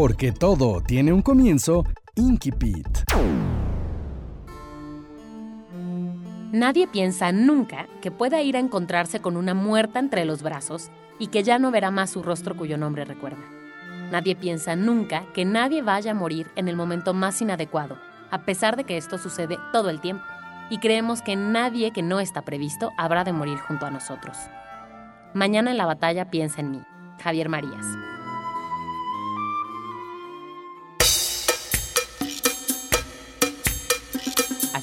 Porque todo tiene un comienzo, Inkipit. Nadie piensa nunca que pueda ir a encontrarse con una muerta entre los brazos y que ya no verá más su rostro cuyo nombre recuerda. Nadie piensa nunca que nadie vaya a morir en el momento más inadecuado, a pesar de que esto sucede todo el tiempo, y creemos que nadie que no está previsto habrá de morir junto a nosotros. Mañana en la batalla piensa en mí, Javier Marías.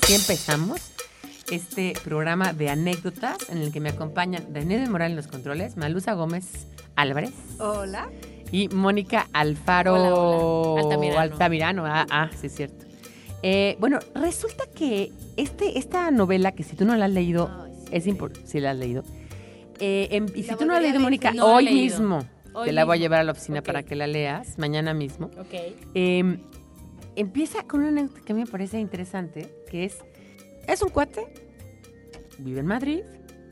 Así empezamos este programa de anécdotas en el que me acompañan Daniel Moral en los controles, Malusa Gómez Álvarez. Hola. Y Mónica Alfaro Hola, hola. Altamirano. Altamirano. Ah, ah, sí es cierto. Eh, bueno, resulta que este, esta novela, que si tú no la has leído, Ay, sí. es importante, si la has leído. Eh, em- y si tú no la has leído, Mónica. No hoy leído. mismo Hoy te la voy a llevar a la oficina para que la leas, mañana mismo. Ok. Eh, empieza con una anécdota que a mí me parece interesante, que es, es un cuate, vive en Madrid,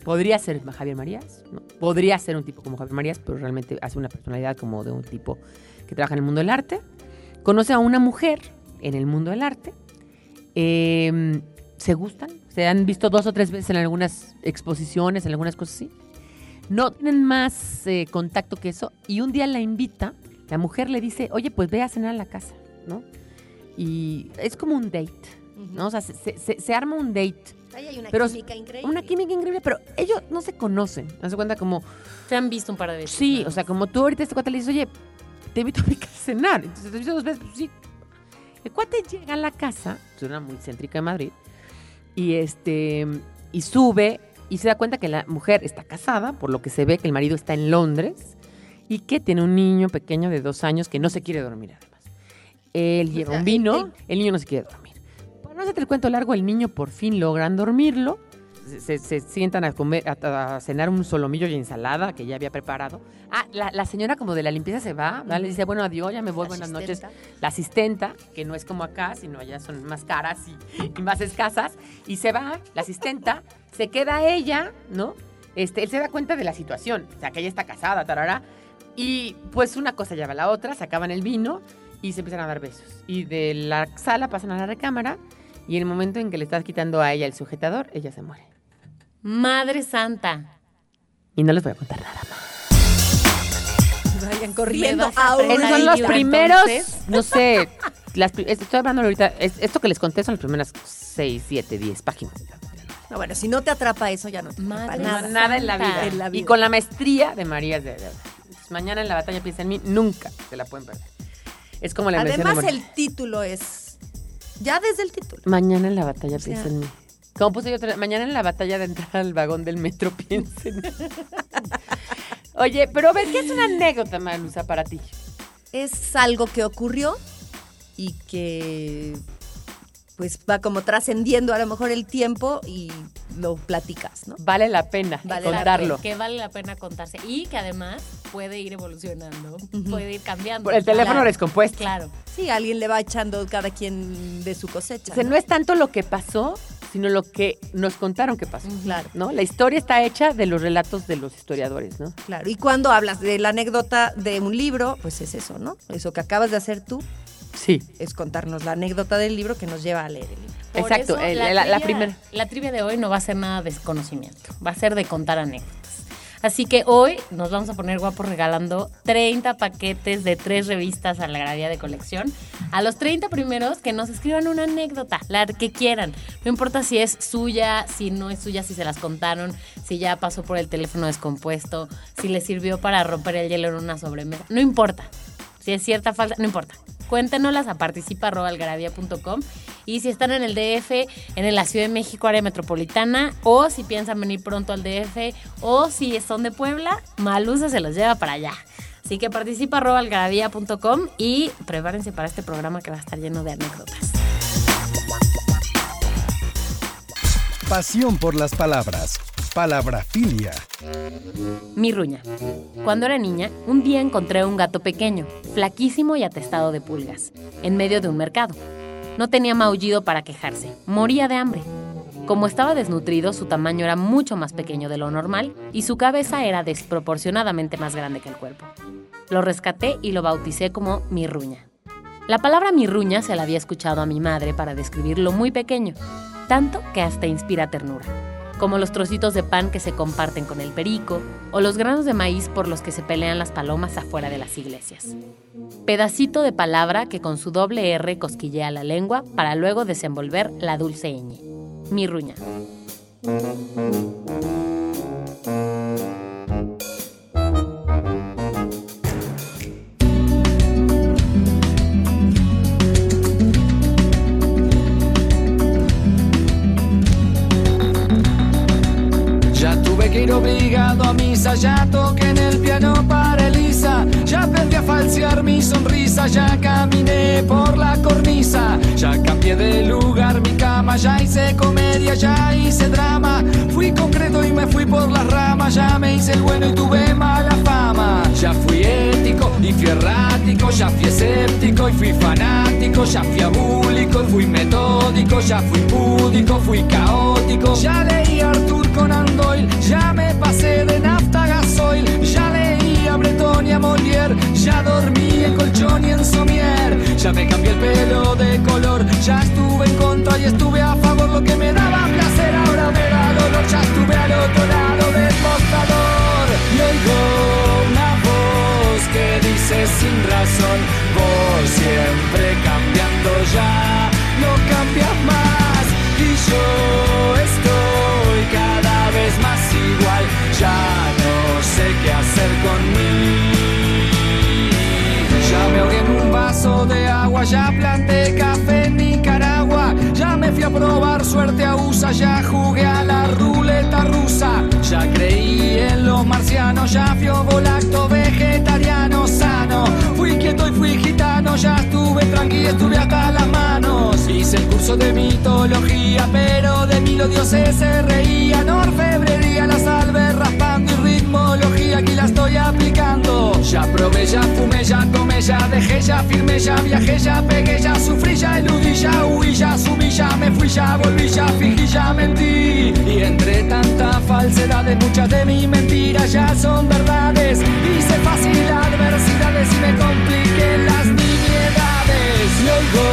podría ser Javier Marías, podría ser un tipo como Javier Marías, pero realmente hace una personalidad como de un tipo que trabaja en el mundo del arte, conoce a una mujer en el mundo del arte, eh, se gustan, se han visto dos o tres veces en algunas exposiciones, en algunas cosas así, no tienen más eh, contacto que eso, y un día la invita, la mujer le dice, oye, pues ve a cenar a la casa, ¿no? Y es como un date, ¿no? O sea, se, se- se- se arma un date, Ahí hay una Pero química increíble. una química increíble, pero ellos no se conocen. ¿Te das cuenta? Como, Se han visto un par de veces. sí, o sea, como tú ahorita a este cuate le dices, oye, te invito a mi casa a cenar. Entonces te he visto dos veces, pues sí. El cuate llega a la casa, es una muy céntrica de Madrid, y este, y sube y se da cuenta que la mujer está casada, por lo que se ve que el marido está en Londres y que tiene un niño pequeño de dos años que no se quiere dormir además. Él lleva sea, un vino, el niño no se quiere dormir. Hacerte el cuento largo, el niño por fin logran dormirlo. Se, se- se sientan a comer, a, a cenar un solomillo y ensalada que ya había preparado. Ah, la, la señora como de la limpieza se va, ¿verdad? le dice, bueno, adiós, ya me voy, La buenas noches. asistenta. La asistenta, que no es como acá, sino allá son más caras y, y más escasas, y se va, la asistenta, se queda ella, ¿no? Este, él se da cuenta de la situación, o sea, que ella está casada, tarara, y pues una cosa lleva a la otra, se acaban el vino y se empiezan a dar besos. Y de la sala pasan a la recámara, y en el momento en que le estás quitando a ella el sujetador, ella se muere. Madre Santa. Y no les voy a contar nada más. Vayan corriendo ahora. Esos son los primeros, entonces. no sé, las estoy hablando ahorita, es- esto que les conté son las primeras 6, 7, 10 páginas. No, bueno, si no te atrapa eso, ya no te atrapa nada. En la vida. Santa. En la vida. Y con la maestría de María de. Entonces, mañana en la batalla piensa en mí, nunca se la pueden perder. Es como la Además, el título es. Ya desde el título. Mañana en la batalla sea- piensa en mí. Como puse yo otra mañana en la batalla de entrar al vagón del metro piensa en mí. Oye, pero a ver, ¿qué es una anécdota, Malusa, para ti? Es algo que ocurrió y que. Pues va como trascendiendo a lo mejor el tiempo y lo platicas, ¿no? Vale la pena Vale la contarlo. Que vale la pena contarse. Y que además puede ir evolucionando, puede ir cambiando. Por el teléfono Claro, descompuesto. Claro. Sí, alguien le va echando cada quien de su cosecha. O sea, ¿no? no es tanto lo que pasó, sino lo que nos contaron que pasó. Claro, ¿No? La historia está hecha de los relatos de los historiadores, ¿no? claro. Y cuando hablas de la anécdota de un libro, pues es eso, ¿no? Eso que acabas de hacer tú Sí. es contarnos la anécdota del libro que nos lleva a leer el libro. Por Exacto, eso, el- la- la trivia- primera. La trivia de hoy no va a ser nada de desconocimiento, va a ser de contar anécdotas. Así que hoy nos vamos a poner guapos regalando 30 paquetes de tres revistas a la gravía de colección. A los 30 primeros que nos escriban una anécdota, la que quieran. No importa si es suya, si no es suya, si se las contaron, si ya pasó por el teléfono descompuesto, si le sirvió para romper el hielo en una sobremesa. No importa. Si es cierta, falsa, no importa. Cuéntenoslas a participa.algarabía.com y si están en el DF, en la Ciudad de México, área metropolitana, o si piensan venir pronto al DF, o si son de Puebla, Malusa se los lleva para allá. Así que participa y prepárense para este programa que va a estar lleno de anécdotas. Pasión por las palabras. Palabrafilia. Mi ruña. Cuando era niña, un día encontré un gato pequeño, flaquísimo y atestado de pulgas, en medio de un mercado. No tenía maullido para quejarse, moría de hambre. Como estaba desnutrido, su tamaño era mucho más pequeño de lo normal y su cabeza era desproporcionadamente más grande que el cuerpo. Lo rescaté y lo bauticé como Mirruña. La palabra mirruña se la había escuchado a mi madre para describirlo muy pequeño, tanto que hasta inspira ternura, como los trocitos de pan que se comparten con el perico o los granos de maíz por los que se pelean las palomas afuera de las iglesias. Pedacito de palabra que con su doble R cosquillea la lengua para luego desenvolver la dulce ñ. Mirruña. Ya que ir obligado a misa, ya toqué en el piano para mi sonrisa, ya caminé por la cornisa, ya cambié de lugar mi cama, ya hice comedia, ya hice drama, fui concreto y me fui por las ramas, ya me hice el bueno y tuve mala fama, ya fui ético y fui errático, ya fui escéptico y fui fanático, ya fui abúlico y fui metódico, ya fui púdico, fui caótico, ya leí Arthur Conan Doyle, ya me pasé de nafta gasoil, a Molière, ya dormí en colchón y en somier, ya me cambié el pelo de color, ya estuve en contra y estuve a favor, lo que me daba placer ahora me da dolor, ya estuve al otro lado del mostrador. Y oigo una voz que dice sin razón, vos siempre cambiando ya, no cambias más ya planté café en Nicaragua, ya me fui a probar suerte a USA, ya jugué a la ruleta rusa, ya creí en los marcianos, ya fui volacto vegetariano sano, fui quieto y fui gitano, ya estuve tranquilo, estuve hasta las manos, hice el curso de mitología, pero de mí los dioses se reían, orfebrería, la salve raspando y ritmología, aquí la estoy aplicando, ya probé, ya fumé, ya tomé, ya dejé, ya firmé, ya viajé, ya pegué, ya sufrí, ya eludí, ya huí, ya subí, ya me fui, ya volví, ya fingí, ya mentí. Y entre tanta muchas de mis mentiras ya son verdades. Hice fácil adversidades y me compliqué las nimiedades. Y oigo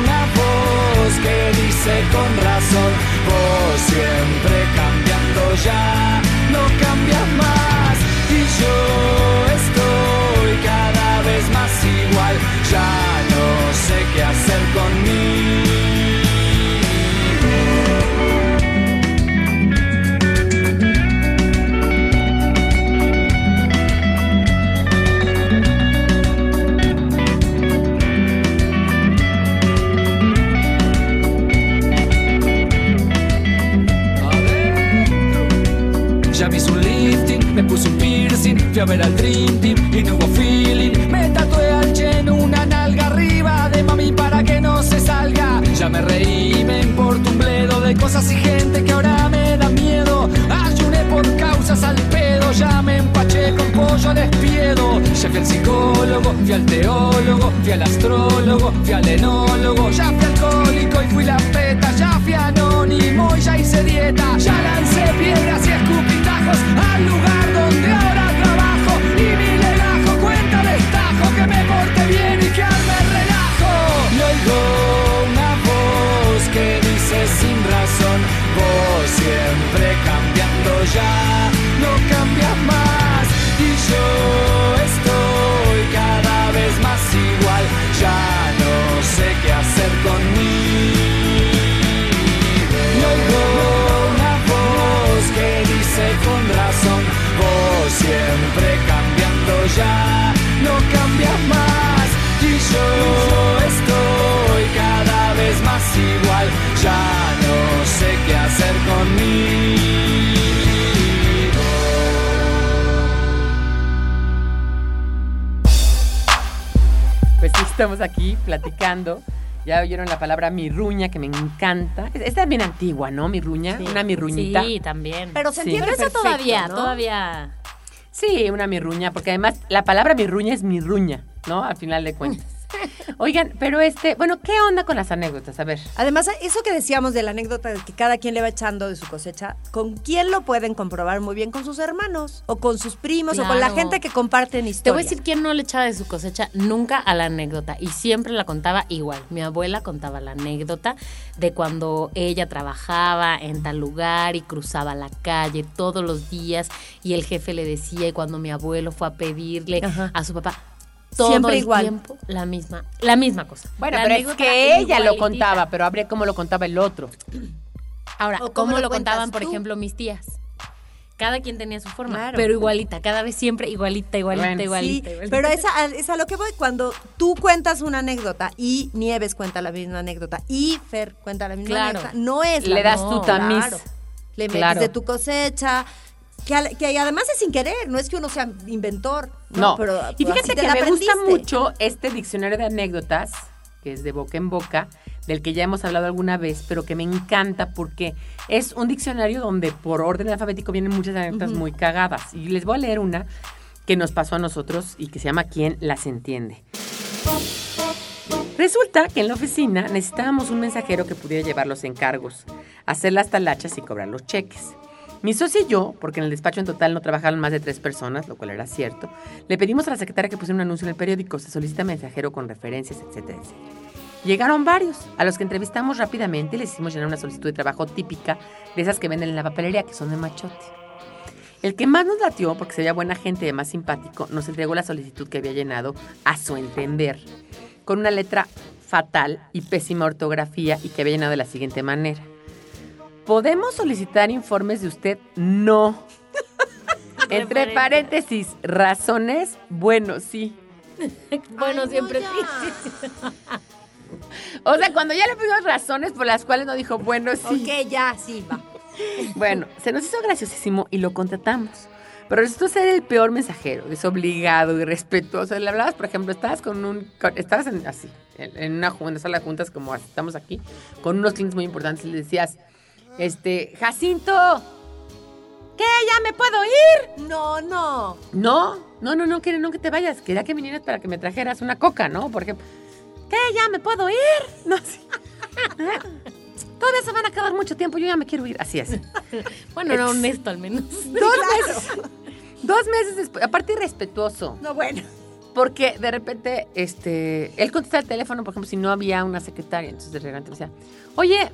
una voz que dice con razón, vos siempre cambiando ya, no cambias más. Y yo estoy cada vez más igual, ya oyeron la palabra mirruña, que me encanta. Es, es también antigua, ¿no? Mirruña, una mirruñita. Sí, también. Pero se Sí. entiende Pero eso perfecto, todavía, ¿no? todavía. Sí, una mirruña, porque además la palabra mirruña es mirruña, ¿no? Al final de cuentas. Oigan, pero este, bueno, ¿qué onda con las anécdotas? A ver. Además, eso que decíamos de la anécdota de que cada quien le va echando de su cosecha, ¿con quién lo pueden comprobar muy bien? Con sus hermanos, o con sus primos, o con la gente que comparten Te historias. voy a decir quién no le echaba de su cosecha nunca a la anécdota y siempre la contaba igual. Mi abuela contaba la anécdota de cuando ella trabajaba en tal lugar y cruzaba la calle todos los días y el jefe le decía y cuando mi abuelo fue a pedirle Ajá. a su papá todo Siempre el igual. tiempo la misma la misma cosa. Bueno, La pero es anécdota que ella lo igualitita. contaba, pero habría cómo lo contaba el otro. Ahora, ¿O cómo ¿cómo, lo lo cuentas contaban, por tú? ejemplo, mis tías? Cada quien tenía su forma, Claro. pero igualita, cada vez siempre igualita, igualita, Bueno, Sí, igualita, igualita. pero es a, es a lo que voy. Cuando tú cuentas una anécdota y Nieves cuenta la misma anécdota y Fer cuenta la misma Claro. anécdota, no es la Le das no, tu tamiz. Claro. Le metes Claro. de tu cosecha. Que, al- que además es sin querer, no es que uno sea inventor. No, No, pero y fíjate te que me gusta mucho este diccionario de anécdotas, que es de boca en boca, del que ya hemos hablado alguna vez, pero que me encanta porque es un diccionario donde por orden alfabético vienen muchas anécdotas muy cagadas. Y les voy a leer una que nos pasó a nosotros y que se llama ¿Quién las entiende? Resulta que en la oficina necesitábamos un mensajero que pudiera llevar los encargos, hacer las talachas y cobrar los cheques. Mi socio y yo, porque en el despacho en total no trabajaban más de tres personas, lo cual era cierto, le pedimos a la secretaria que pusiera un anuncio en el periódico, se solicita mensajero con referencias, etcétera, etcétera. Llegaron varios, a los que entrevistamos rápidamente y les hicimos llenar una solicitud de trabajo típica de esas que venden en la papelería, que son de machote. El que más nos latió, porque se veía buena gente y más simpático, nos entregó la solicitud que había llenado a su entender, con una letra fatal y pésima ortografía y que había llenado de la siguiente manera. ¿Podemos solicitar informes de usted? No. Entre paréntesis, razones, bueno, sí. bueno, Ay, siempre sí. O sea, cuando ya le pedimos razones por las cuales no dijo, bueno, sí. Ok, ya, sí, va. Bueno, se nos hizo graciosísimo y lo contratamos. Pero resultó ser el peor mensajero, desobligado, irrespetuoso. Le hablabas, por ejemplo, estabas con un. con- estabas en, así, en, en una, ju- en una sala de juntas como estamos aquí, con unos clientes muy importantes y le decías, este, Jacinto, ¿qué? ¿Ya me puedo ir? No, no. No, no, no, no, quería no que te vayas. Quería que vinieras para que me trajeras una coca, ¿no? Por ejemplo, ¿qué? ¿Ya me puedo ir? No, sí. Todavía se van a quedar mucho tiempo, yo ya me quiero ir. Así es. Bueno, era honesto al menos. Dos meses. Dos meses después. Aparte irrespetuoso. No, bueno. Porque de repente, este, él contesta el teléfono, por ejemplo, si no había una secretaria. Entonces de repente me decía, oye,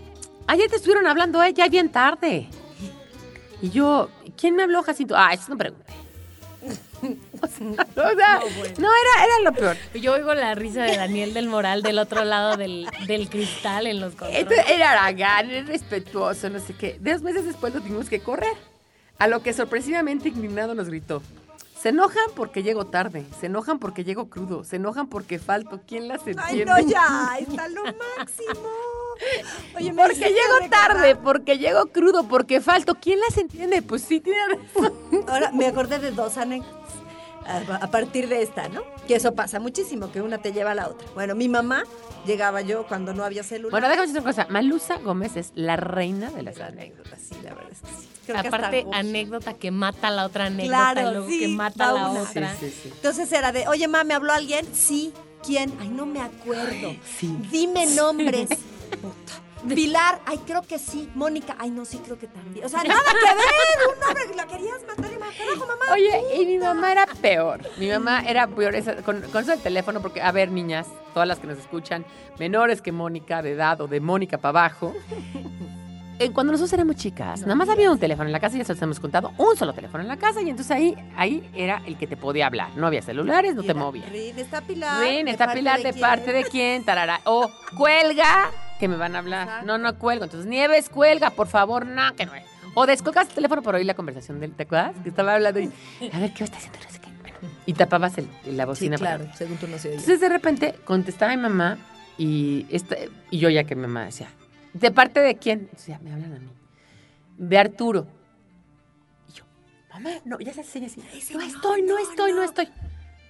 ayer te estuvieron hablando, eh, ya bien tarde. Y yo, ¿quién me habló, Jacinto? Ah, eso no pregunté. o sea, no, era, era lo peor. Yo oigo la risa de Daniel del Moral del otro lado del, del cristal en los controles. Entonces, era aragán, era respetuoso, no sé qué. Dos meses después lo tuvimos que correr. A lo que sorpresivamente indignado nos gritó. Se enojan porque llego tarde, se enojan porque llego crudo, se enojan porque falto. ¿Quién las entiende? Ay, no, ya, está lo máximo. Oye, me Porque llego recordar- tarde, porque llego crudo, porque falto. ¿Quién las entiende? Pues sí, tiene razón. Ahora me acordé de dos anécdotas. A, a partir de esta, ¿no? Que eso pasa muchísimo, que una te lleva a la otra. Bueno, mi mamá llegaba yo cuando no había celular. Bueno, déjame decir una cosa. Malusa Gómez es la reina de las anécdotas. sí, la verdad es que sí. Creo que Aparte, gozo. anécdota que mata a la otra anécdota Claro, luego sí, que mata a la una. otra. Sí, sí, sí. Entonces era de, oye, ma, ¿me habló alguien? Sí. ¿Quién? Ay, no me acuerdo. Sí. Dime nombres. Puta. Pilar, ay, creo que sí. Mónica, ay, no, sí, creo que también. O sea, nada que ver. Un nombre, la querías matar y matar a mamá. Oye, y mi mamá era peor. Mi mamá era peor esa- con, con eso del teléfono, porque, a ver, niñas, todas las que nos escuchan, menores que Mónica de edad o de Mónica para abajo. eh, Cuando nosotros éramos chicas, nada más había un teléfono en la casa, ya se los hemos contado, un solo teléfono en la casa, y entonces ahí, ahí era el que te podía hablar. No había celulares, no te Mira, movían. Rin, está Pilar. ¿de está Pilar, de, parte de quién, tarara. O cuelga, que me van a hablar. Exacto. No, no cuelgo. Entonces, Nieves, cuelga, por favor, no, que no. O descolgas el teléfono para oír la conversación del, ¿te acuerdas? Que estaba hablando y, a ver, ¿qué está haciendo? No sé qué. Bueno, y tapabas el- la Sí, bocina. para- claro, según tú no se. Entonces, de repente, contestaba mi mamá y, esta, y yo ya que mi mamá decía, ¿de parte de quién? Entonces, ya me hablan a mí. De Arturo. Y yo, mamá, no, ya se enseña así. No estoy, no estoy, no estoy.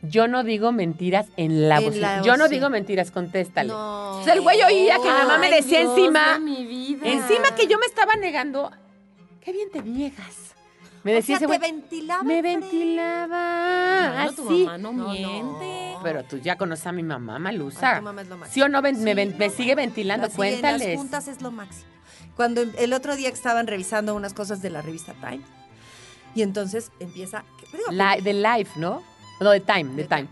Yo no digo mentiras en la la Yo no digo mentiras, contéstale. No. O sea, el güey oía que mi mamá me Ay, decía Dios encima, de mi vida. encima que yo me estaba negando. Qué bien te niegas. Me O decía sea, ese te güey. ventilaba. Me ventilaba. Bueno, tu así. mamá no, No, no. miente. Pero tú ya conoces a mi mamá, Ay, Malusa. tu mamá es lo máximo. ¿Sí o no ven- me, ven- me no, sigue ventilando? Cuéntales. Las juntas es lo máximo. Cuando em- el otro día que estaban revisando unas cosas de la revista Time, y entonces empieza. digo, La- de Life, ¿no? No, de Time, de Time.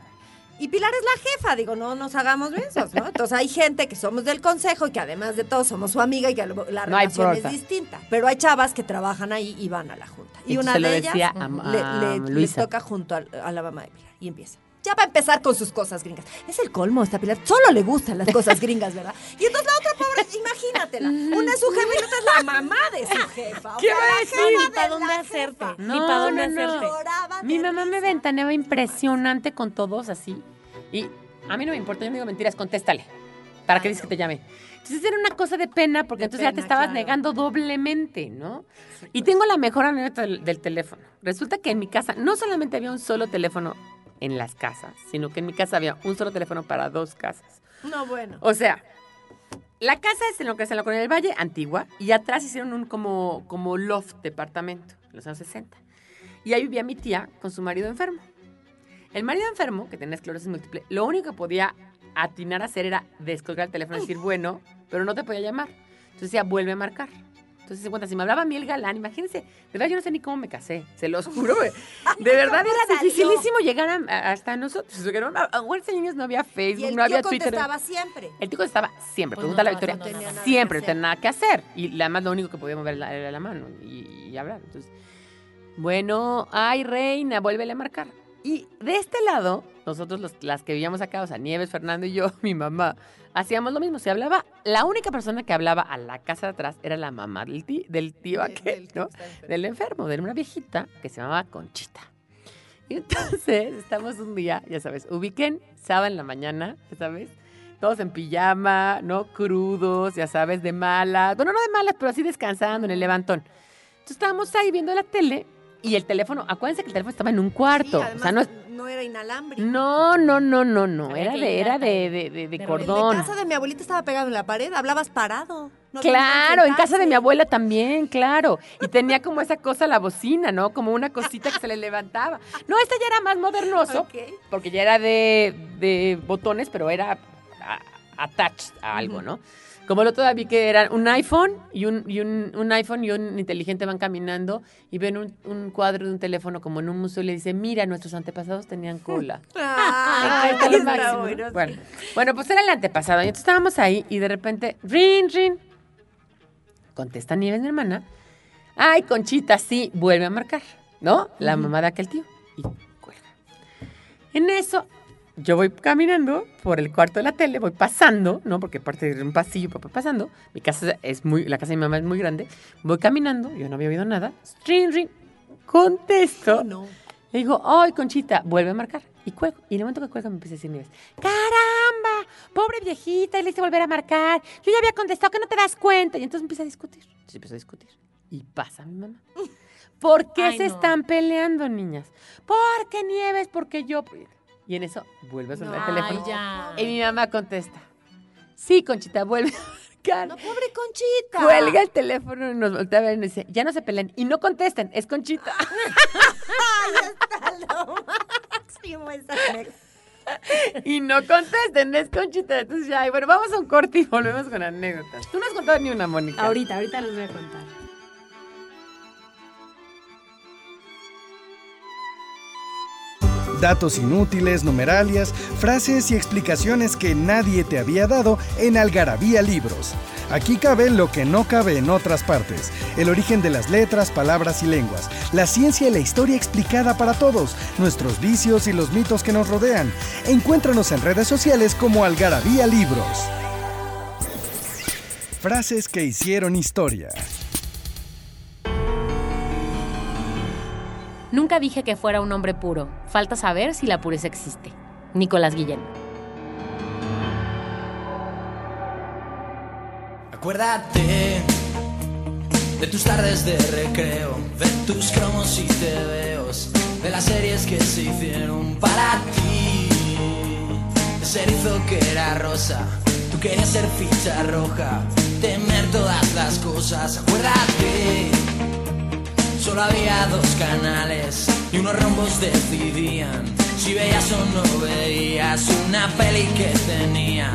Y Pilar es la jefa, digo, no nos hagamos besos, ¿no? Entonces hay gente que somos del consejo y que además de todo somos su amiga y que la No relación es distinta. Pero hay chavas que trabajan ahí y van a la junta. Y una se lo de ellas decía a- le, a le- le Luisa. toca junto al- a, la mamá de Pilar y empieza. Ya va a empezar con sus cosas gringas. Es el colmo esta Pilar. Solo le gustan las cosas gringas, ¿verdad? Y entonces la otra pobre, imagínatela. Una es su jefa y la otra es la mamá de su jefa. O ¿Qué va a decir? jefa Ni para dónde hacerte. jefa. Ni No, para dónde no, no. hacerte. Mi mamá me ventaneaba impresionante con todos así. Y a mí no me importa, yo no digo mentiras, contéstale. ¿Para qué dices no. que te llame? Entonces era una cosa de pena, porque De entonces ya te estabas claro. negando doblemente, ¿no? Y tengo la mejor anécdota del, del teléfono. Resulta que en mi casa no solamente había un solo teléfono en las casas, sino que en mi casa había un solo teléfono para dos casas. No, bueno. O sea, la casa es en lo que es en la Colonia del Valle, antigua, y atrás hicieron un como, como loft departamento, en los años 60. Y ahí vivía mi tía con su marido enfermo. El marido enfermo, que tenía esclerosis múltiple, lo único que podía atinar a hacer era descolgar el teléfono y decir, bueno, pero no te podía llamar. Entonces decía, vuelve a marcar. Entonces se cuenta, si me hablaba a mí el galán, imagínense, de verdad yo no sé ni cómo me casé, se los juro. De verdad ¿Cómo era salió? dificilísimo llegar a- a- hasta nosotros. Porque no- niños no había Y Facebook, el no había tío Twitter. contestaba siempre. El tico estaba siempre, Pues no pregunta a la estaba Victoria, nada. siempre, no tenía nada que hacer. Y además lo único que podía mover era la mano y, y hablar. Entonces, bueno, ay, reina, vuélvele a marcar. Y de este lado, nosotros los- las que vivíamos acá, o sea, Nieves, Fernando y yo, mi mamá, hacíamos lo mismo. Se hablaba, la única persona que hablaba a la casa de atrás era la mamá del, tí- del tío aquel, ¿no? Del enfermo, de una viejita que se llamaba Conchita. Y entonces estamos un día, ya sabes, ubiquen sábado en la mañana, ya sabes, todos en pijama, ¿no? Crudos, ya sabes, de malas. Bueno, no de malas, pero así descansando en el levantón. Entonces estábamos ahí viendo la tele y el teléfono, acuérdense que el teléfono estaba en un cuarto. Sí, o sea, no es- no era inalámbrico. No, no, no, no, no. Era de, era de, de, de- de cordón. de casa de mi abuelita estaba pegado en la pared, hablabas parado. No Claro, en casa de mi abuela también, claro. Y tenía como esa cosa, la bocina, ¿no? Como una cosita que se le levantaba. No, este ya era más modernoso, Ok. porque ya era de, de botones, pero era attached a algo. ¿no? Como lo todavía vi que era un iPhone y un, y un, un iPhone y un inteligente van caminando y ven un, un cuadro de un teléfono como en un museo y le dicen, mira, nuestros antepasados tenían cola. Ay, bueno, bueno, pues era el antepasado. Y entonces estábamos ahí y de repente, rin, rin. Contesta Nieves, mi hermana. Ay, Conchita, sí, vuelve a marcar, ¿no? La mamá de aquel tío. Y cuelga. En eso, yo voy caminando por el cuarto de la tele, voy pasando, ¿no? Porque parte de un pasillo, voy pasando. Mi casa es muy, la casa de mi mamá es muy grande. Voy caminando, yo no había oído nada. Rin, rin. Contesto. No. Le digo, ay, Conchita, vuelve a marcar. Y cuelgo. Y en el momento que cuelga me empieza a decir Nieves, ¡caramba! Pobre viejita, y le hice volver a marcar. Yo ya había contestado que no te das cuenta. Y entonces empieza a discutir. Entonces empieza a discutir. Y pasa mi mamá. ¿Por qué Ay, se no. están peleando, niñas? Porque Nieves, porque yo. Y en eso vuelve a sonar el Ay, teléfono. ya. Y mi mamá contesta, sí, Conchita, vuelve. No, pobre Conchita. Cuelga el teléfono y nos voltea a ver y nos dice, ya no se peleen. Y no contesten, es Conchita. Ay, está lo máximo esa. Y no contesten, es Conchita. Entonces ya, bueno, vamos a un corte y volvemos con anécdotas. Tú no has contado ni una, Mónica. Ahorita, ahorita les voy a contar. Datos inútiles, numeralias, frases y explicaciones que nadie te había dado en Algarabía Libros. Aquí cabe lo que no cabe en otras partes. El origen de las letras, palabras y lenguas. La ciencia y la historia explicada para todos. Nuestros vicios y los mitos que nos rodean. Encuéntranos en redes sociales como Algarabía Libros. Frases que hicieron historia. Nunca dije que fuera un hombre puro. Falta saber si la pureza existe. Nicolás Guillén. Acuérdate de tus tardes de recreo, de tus cromos y tebeos, de las series que se hicieron para ti. ser hizo que era rosa. Tú querías ser ficha roja, temer todas las cosas. Acuérdate, solo había dos canales y unos rombos decidían si veías o no veías una peli que tenía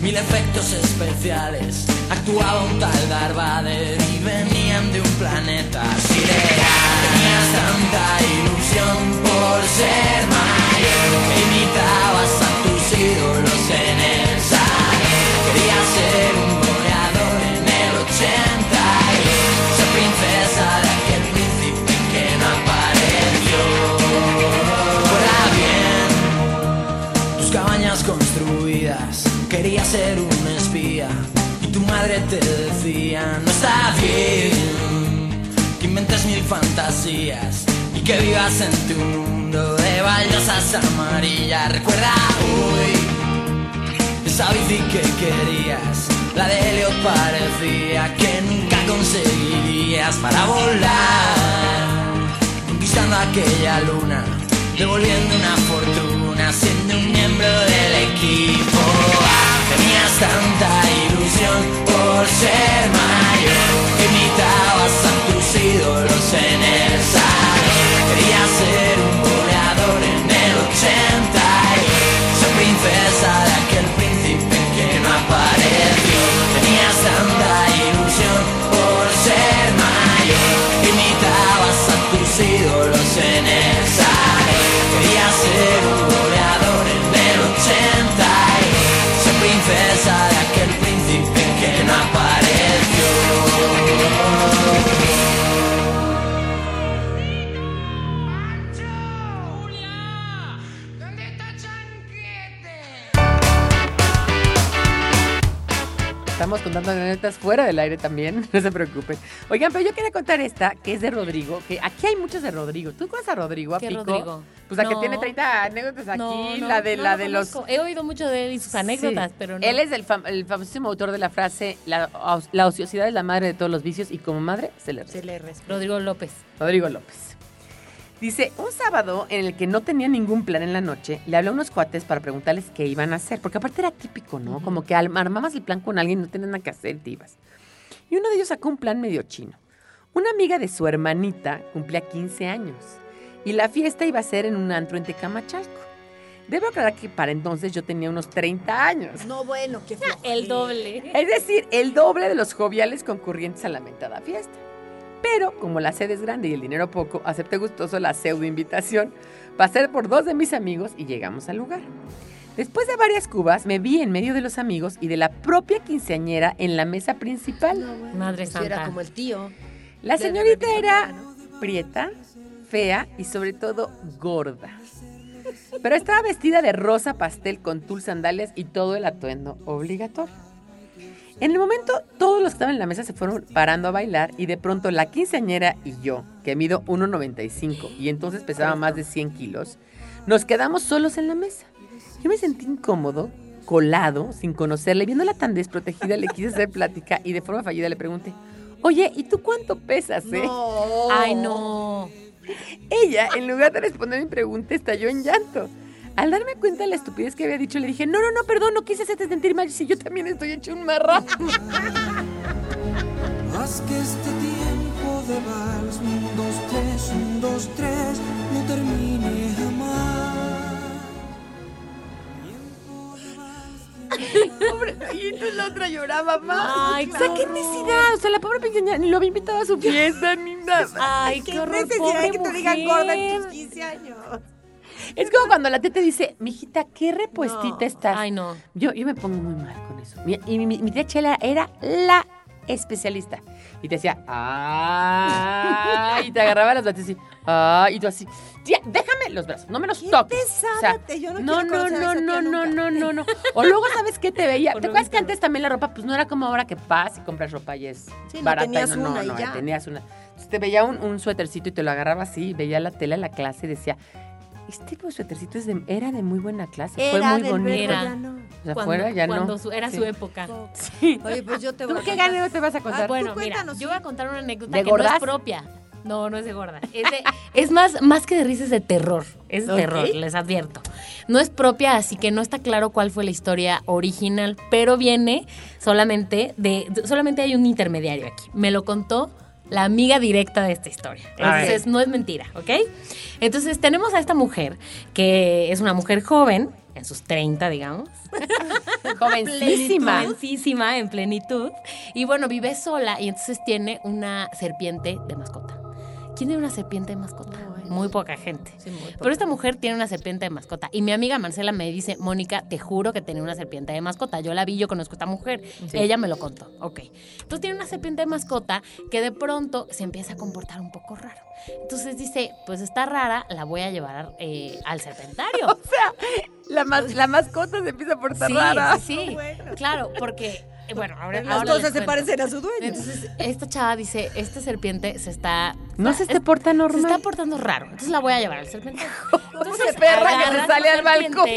mil efectos especiales. Actuaba un tal Darth Vader y venían de un planeta sideral. Tenías tanta ilusión por ser mayor imitabas a tus ídolos en el salón. Cabañas construidas. Quería ser un espía y tu madre te decía, no está bien que inventes mil fantasías y que vivas en tu mundo de baldosas amarillas. Recuerda hoy esa bici que querías, la de Helio parecía que nunca conseguirías para volar conquistando aquella luna, devolviendo una fortuna, siendo un miembro del equipo. Tenías tanta ilusión por ser mayor, que imitabas a tus ídolos en el salón. Querías ser un goleador en el 80, ser princesa de Estamos contando anécdotas fuera del aire también, no se preocupen. Oigan, pero yo quería contar esta, que es de Rodrigo, que aquí hay muchas de Rodrigo. ¿Tú conoces a Rodrigo, a ¿Qué Pico? Rodrigo? Pues la que tiene 30 anécdotas aquí, No, no, la de, la de los... He oído mucho de él y sus anécdotas, Sí. pero no. Él es el, fam- el famosísimo autor de la frase, la, la ociosidad es la madre de todos los vicios y como madre se le Se le respeta. Rodrigo López. Rodrigo López. Dice, un sábado en el que no tenía ningún plan en la noche, le hablé a unos cuates para preguntarles qué iban a hacer, porque aparte era típico, ¿no? Como que armabas el plan con alguien, no tenías nada que hacer te ibas. Y uno de ellos sacó un plan medio chino. Una amiga de su hermanita cumplía 15 años y la fiesta iba a ser en un antro en Tecamachalco. Debo aclarar que para entonces yo tenía unos 30 años. No, bueno, qué flojera. El doble. Es decir, el doble de los joviales concurrientes a la mentada fiesta. Pero como la sede es grande y el dinero poco, acepté gustoso la pseudo invitación. Pasé por dos de mis amigos y llegamos al lugar. Después de varias cubas, me vi en medio de los amigos y de la propia quinceañera en la mesa principal. Madre Pues era como el tío. La señorita era prieta, fea y sobre todo gorda. Pero estaba vestida de rosa pastel con tul sandalias y todo el atuendo obligatorio. En el momento, todos los que estaban en la mesa se fueron parando a bailar y de pronto la quinceañera y yo, que mido 1,95 y entonces pesaba más de 100 kilos, nos quedamos solos en la mesa. Yo me sentí incómodo, colado, sin conocerla y viéndola tan desprotegida le quise hacer plática y de forma fallida le pregunté, oye, ¿y tú cuánto pesas, eh? No. Ay, no. Ella, en lugar de responder mi pregunta, estalló en llanto. Al darme cuenta de la estupidez que había dicho, le dije, no, no, no, perdón, no quise hacerte sentir mal, si yo también estoy hecho un marrano. Haz que este tiempo de vals, un, dos, tres, un, dos, tres, no termine jamás. Pobre, y entonces la otra lloraba más. Ay, o sea, qué necesidad. O sea, la pobre pequeña ni lo había invitado a su fiesta, ni nada. Ay, Qué qué horror, necesidad pobre que te digan gorda en tus mujer. 15 años. Es como cuando la tía te dice, mijita, qué repuestita No. estás. Ay, no. Yo, yo me pongo muy mal con eso. Mi- y mi, mi- mi tía Chela era la especialista. Y te decía, ¡ay! Y te agarraba las brazos así, ¡ay! Y tú así, tía, déjame los brazos, no me los toques. pesada, te- yo no no, no, no, no, no, no, no, no. O luego, ¿sabes qué te veía? ¿Te acuerdas que antes también la ropa, pues no era como ahora que vas y compras ropa y es Sí, no, barata? tenías y no, una no, y no, ya. tenías una. Entonces te veía un, un suétercito y te lo agarraba así, veía la tela en la clase y decía, este es de- era de muy buena clase, fue Era muy del bonito. verbo, Era. ya no. O sea, Cuando, fuera ya cuando no. su- era Sí. su época. Sí. Oye, pues yo te ¿Tú voy a qué ganeo te vas a contar? Ah, Bueno, tú mira, cuéntanos, yo voy a contar una anécdota ¿De que no gordas? es propia. No, no es de gorda. Es, de- es más, más que de risa, es de terror. Es de terror, les advierto. No es propia, así que no está claro cuál fue la historia original, pero viene solamente de- solamente hay un intermediario aquí. Me lo contó la amiga directa de esta historia. Entonces, no es mentira, ¿ok? Entonces, tenemos a esta mujer, que es una mujer joven, en sus 30, digamos. Jovencísima. Jovencísima, en plenitud. Y bueno, vive sola y entonces tiene una serpiente de mascota. ¿Quién tiene una serpiente de mascota? Muy poca gente. Pero esta mujer tiene una serpiente de mascota. Y mi amiga Marcela me dice, Mónica, te juro que tenía una serpiente de mascota. Yo la vi, yo conozco a esta mujer. Ella me lo contó. Ok. Entonces tiene una serpiente de mascota que de pronto se empieza a comportar un poco raro. Entonces dice, pues está rara, la voy a llevar eh, al serpentario. La, mas- la mascota se empieza a portar sí, rara. sí, sí. Claro, porque, bueno, ahora, Las ahora cosas se parecen a su dueño. Entonces, esta chava dice, esta serpiente se está... No se es- te porta se normal. está portando raro. Entonces la voy a llevar al serpentario. Entonces, perra que se sale al balcón.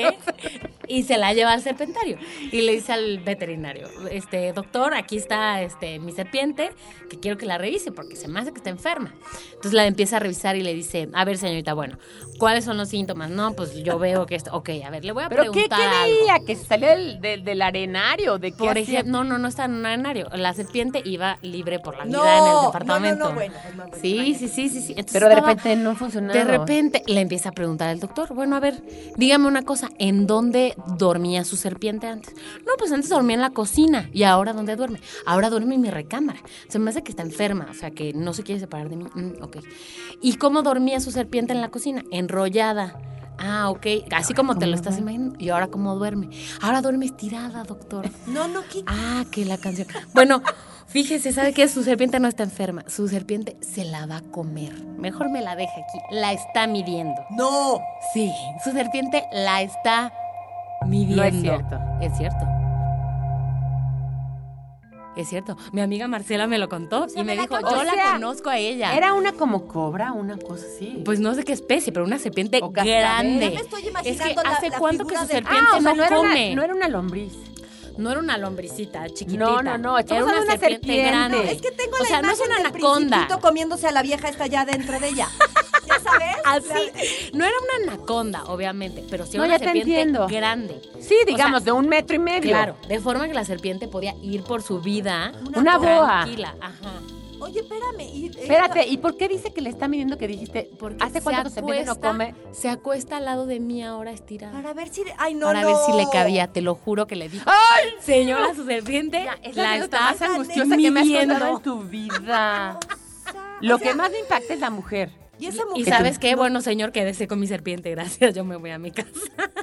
Y se la lleva al serpentario. Y le dice al veterinario, este, doctor, aquí está este, mi serpiente, que quiero que la revise porque se me hace que está enferma. Entonces la empieza a revisar y le dice, a ver, señorita, bueno, ¿cuáles son los síntomas? No, pues yo veo que esto... Ok, a ver, le voy a ¿Pero qué, preguntar qué algo. veía? ¿Que se salía del, del, del arenario? ¿De qué Por hacía? ejemplo, no, no, no está en un arenario. La serpiente iba libre por la vida No, en no, el no, departamento. no, bueno, pues, mamá, sí, sí, sí, sí, sí. Entonces Pero de estaba- repente no funcionaba. De repente le empieza a preguntar al doctor, bueno, a ver, dígame una cosa, ¿en dónde dormía su serpiente antes? No, pues antes dormía en la cocina. ¿Y ahora dónde duerme? Ahora duerme en mi recámara. Se me hace que está enferma, o sea, que no se quiere separar de mí. Mm, ok. ¿Y cómo dormía su serpiente en la cocina? Enrollada. Ah, ok. Así como te lo estás imaginando. ¿Y ahora cómo duerme? Ahora duerme estirada, doctor. No, no, ¿qué? Ah, que la canción. Bueno, fíjese, ¿sabe qué? Su serpiente no está enferma. Su serpiente se la va a comer. Mejor me la deja aquí. La está midiendo. No. Sí, su serpiente la está midiendo. No es cierto. Es cierto. Es cierto. Mi amiga Marcela me lo contó y me dijo, yo O la conozco a ella. Era una como cobra, una cosa así. Pues no sé qué especie, pero una serpiente O grande. Ya me estoy es que imaginando la- hace la cuánto que su serpiente ah, o sea, no, no, come. una, no era una lombriz. No era una lombricita chiquitita. No, no, no, Era una una serpiente, serpiente. grande. Es que tengo o la sea, no es una anaconda. comiéndose a la vieja esta ya dentro de ella. Así. No era una anaconda, obviamente, pero sí No, una serpiente entiendo. grande. Sí, digamos, sea, de un metro y medio. Claro, de forma que la serpiente podía ir por su vida. Una boa. Tranquila, ajá. Oye, espérame. y- y- Espérate, ¿y por qué dice que le está midiendo que dijiste? Porque ¿Hace cuánto se serpiente no acuesta- come? Se acuesta al lado de mí ahora estirada. Para ver si. Ay, no, para no. ver si le cabía, te lo juro que le dije. ¡Ay! Señora, su serpiente Es la está más angustiosa que me has midiendo. contado en tu vida. Lo que más me impacta es la mujer. Y esa Y sabes qué, bueno señor, quédese con mi serpiente, gracias, yo me voy a mi casa.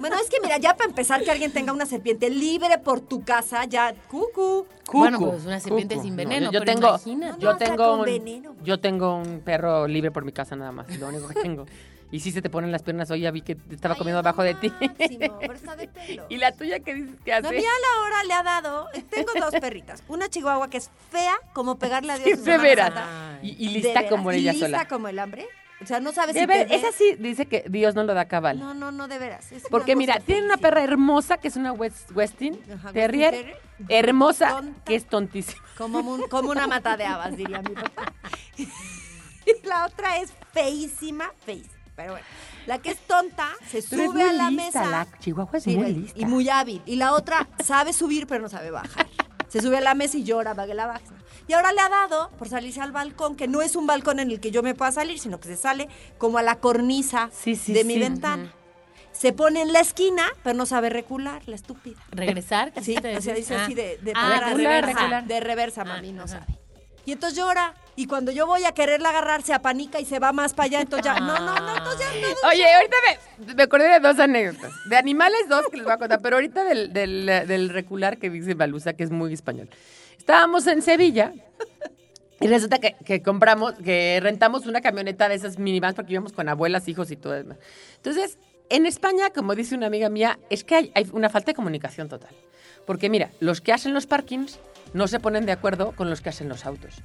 Bueno, es que mira, ya para empezar que alguien tenga una serpiente libre por tu casa, ya. Cucu. Bueno, Cucu, pues una serpiente cucu. sin No, veneno, yo, yo pero tengo, imagínate. yo No, tengo con un, veneno. yo tengo un perro libre por mi casa nada más, lo único que tengo. Y sí se te ponen las piernas, hoy ya vi que estaba Ay, comiendo abajo de ti. máximo, pero está de pelo. y la tuya qué dices que hace? mía a la hora le ha dado. Tengo dos perritas. Una chihuahua que es fea, como pegarle a Dios. Santa. Y, y De lista veras, como y ella lista sola. como el hambre. O sea, no sabes De si ver, te ve. esa sí dice que Dios no lo da cabal. No, no, no, de veras. es Porque mira, tiene una perra hermosa que es una West, Westin Ajá, Terrier, Westin Terrier. hermosa Tonta. que es tontísima. Como, un- como una mata de habas, diría mi papá. Y la otra es feísima, feísima. Pero bueno, la que es tonta se Pero sube a la lista, mesa. la Chihuahua es Sí, muy lista. Y muy hábil. Y la otra sabe subir, pero no sabe bajar. Se sube a la mesa y llora para que la baje. Y ahora le ha dado por salirse al balcón, que no es un balcón en el que yo me pueda salir, sino que se sale como a la cornisa Sí, sí, de mi sí. ventana. Se pone en la esquina, pero no sabe recular, la estúpida. ¿Regresar? Sí, ¿Qué te o sea, dice así Ah. de, de Ah, recular, reversa, recular. de reversa, Ah, mami, no ajá. sabe. Y entonces llora. Y cuando yo voy a quererla agarrar, se apanica y se va más para allá. Entonces ya, no, no, no, entonces ya no. Oye, ahorita me, me acordé de dos anécdotas. De animales, dos que les voy a contar. Pero ahorita del, del, del recular que dice Balusa, que es muy español. Estábamos en Sevilla y resulta que, que compramos, que rentamos una camioneta de esas minivans porque íbamos con abuelas, hijos y todo demás. Entonces, en España, como dice una amiga mía, es que hay, hay una falta de comunicación total. Porque mira, los que hacen los parkings no se ponen de acuerdo con los que hacen los autos.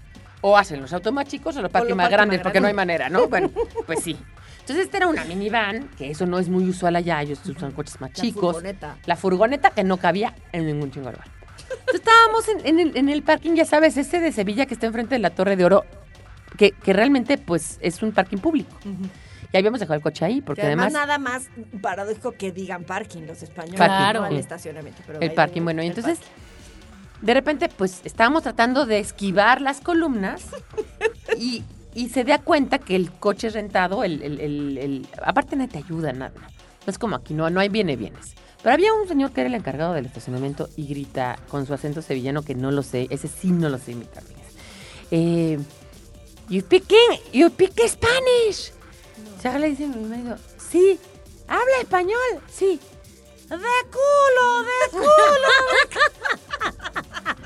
O hacen los autos más chicos o los parkings más grandes, porque no hay manera, ¿no? Bueno, pues sí. Entonces, esta era una minivan, que eso no es muy usual allá, ellos usan coches más La chicos. furgoneta. La furgoneta que no cabía en ningún chingo de lugar. Estábamos en, en el, en el parking, ya sabes, ese de Sevilla que está enfrente de la Torre de Oro. que, que realmente pues es un parking público. Y habíamos dejado el coche ahí, porque Que además, además... nada más paradójico que digan parking los españoles, Claro. no el Sí. estacionamiento. Pero el parking, bueno, y entonces parking. de repente pues estábamos tratando de esquivar las columnas y, y se da cuenta que el coche rentado, el, el- el- el- aparte no te ayuda nada, no es como aquí, no, no hay viene bienes. Pero había un señor que era el encargado del estacionamiento y grita con su acento sevillano que no lo sé, ese sí no lo sé imitar. amigas. Eh, you speak, you speak Spanish. O sea, le dice a mi marido, sí, habla español, sí. De culo, de culo.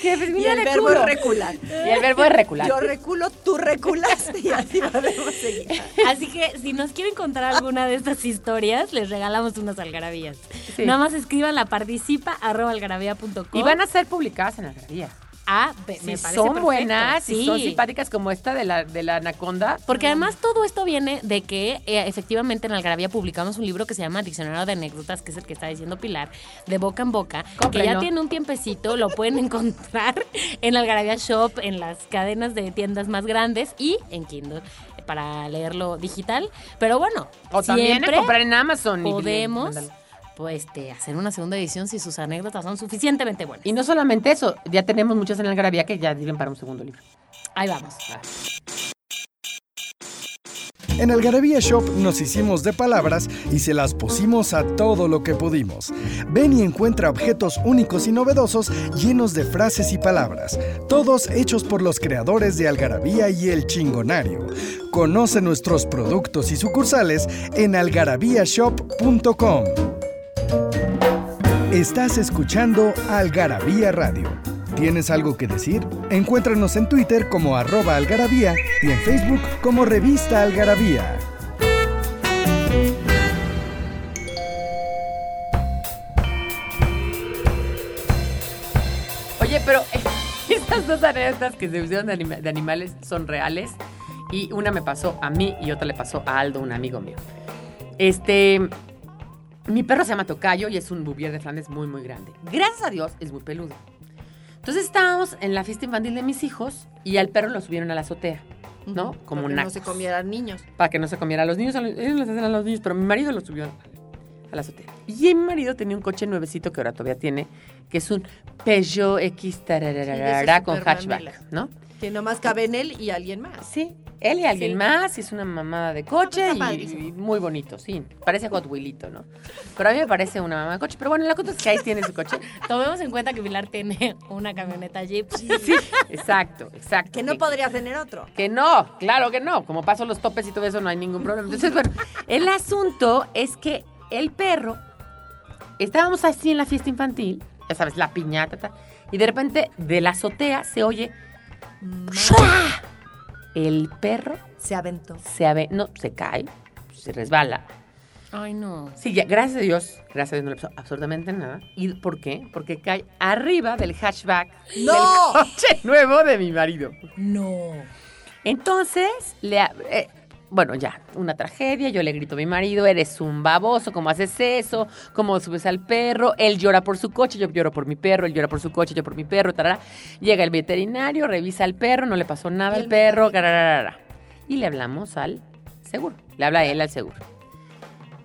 que pues, Y el verbo culo. es recular. Y el verbo es recular. Yo reculo, tú reculaste y así podemos seguir. Así que si nos quieren contar alguna de estas historias, les regalamos unas algarabías. Sí. Nada más escriban la participa arroba algarabía.com. Y van a ser publicadas en la Ah, me Si me parece son perfecto. buenas, si Sí. son simpáticas como esta de la, de la anaconda. Porque además todo esto viene de que eh, efectivamente en Algarabía publicamos un libro que se llama Diccionario de Anécdotas, que es el que está diciendo Pilar, de boca en boca, que ya tiene un tiempecito, lo pueden encontrar en Algarabía Shop, en las cadenas de tiendas más grandes y en Kindle eh, para leerlo digital. Pero bueno, O también siempre en comprar en Amazon. podemos. Pues, este, hacer una segunda edición si sus anécdotas son suficientemente buenas. Y no solamente eso, ya tenemos muchas en el que ya sirven para un segundo libro. Ahí vamos. En Algarabía Shop nos hicimos de palabras y se las pusimos a todo lo que pudimos. Ven y encuentra objetos únicos y novedosos llenos de frases y palabras, todos hechos por los creadores de Algarabía y El Chingonario. Conoce nuestros productos y sucursales en algarabíashop.com. Estás escuchando Algarabía Radio. ¿Tienes algo que decir? Encuéntranos en Twitter como arroba algarabía y en Facebook como revista Algarabía. Oye, pero estas dos anécdotas que se pusieron de, anima- de animales son reales. Y una me pasó a mí y otra le pasó a Aldo, un amigo mío. Este. Mi perro se llama Tocayo y es un bouvier de Flandes muy, muy grande. Gracias a Dios es muy peludo. Entonces estábamos en la fiesta infantil de mis hijos y al perro lo subieron a la azotea, ¿no? Como Para que no se comieran niños. para que no se comiera a los niños. Ellos les hacen a los niños, pero mi marido lo subió a la azotea. Y mi marido tenía un coche nuevecito que ahora todavía tiene, que es un Peugeot X con hatchback. ¿no? Que nomás cabe en él y alguien más. Sí, él y alguien Sí. más, y es una mamada de coche y, muy bonito, sí. Parece Hot Wheelito, ¿no? Pero a mí me parece una mamada de coche. Pero bueno, la cosa es que ahí tiene su coche. Tomemos en cuenta que Pilar tiene una camioneta Jeep. Sí, exacto, exacto. Que no podría tener otro. Que no, claro que no. Como paso los topes y todo eso, no hay ningún problema. Entonces, bueno, el asunto es que el perro, estábamos así en la fiesta infantil, ya sabes, la piñata, ta, y de repente de la azotea se oye. ¡shua! El perro Se aventó. se ave, no, se cae, se resbala. Ay, no. Sí, ya, gracias a Dios, gracias a Dios no le pasó absolutamente nada. ¿Y por qué? Porque cae arriba del hatchback ¡No! del coche nuevo de mi marido. No. Entonces, le, eh, bueno, ya, una tragedia. Yo le grito a mi marido, eres un baboso, ¿cómo haces eso? ¿Cómo subes al perro? Él llora por su coche, yo lloro por mi perro, él llora por su coche, yo por mi perro, tarara. Llega el veterinario, revisa al perro, no le pasó nada ¿Y al perro, gararara. Y le hablamos al seguro. Le habla él al seguro.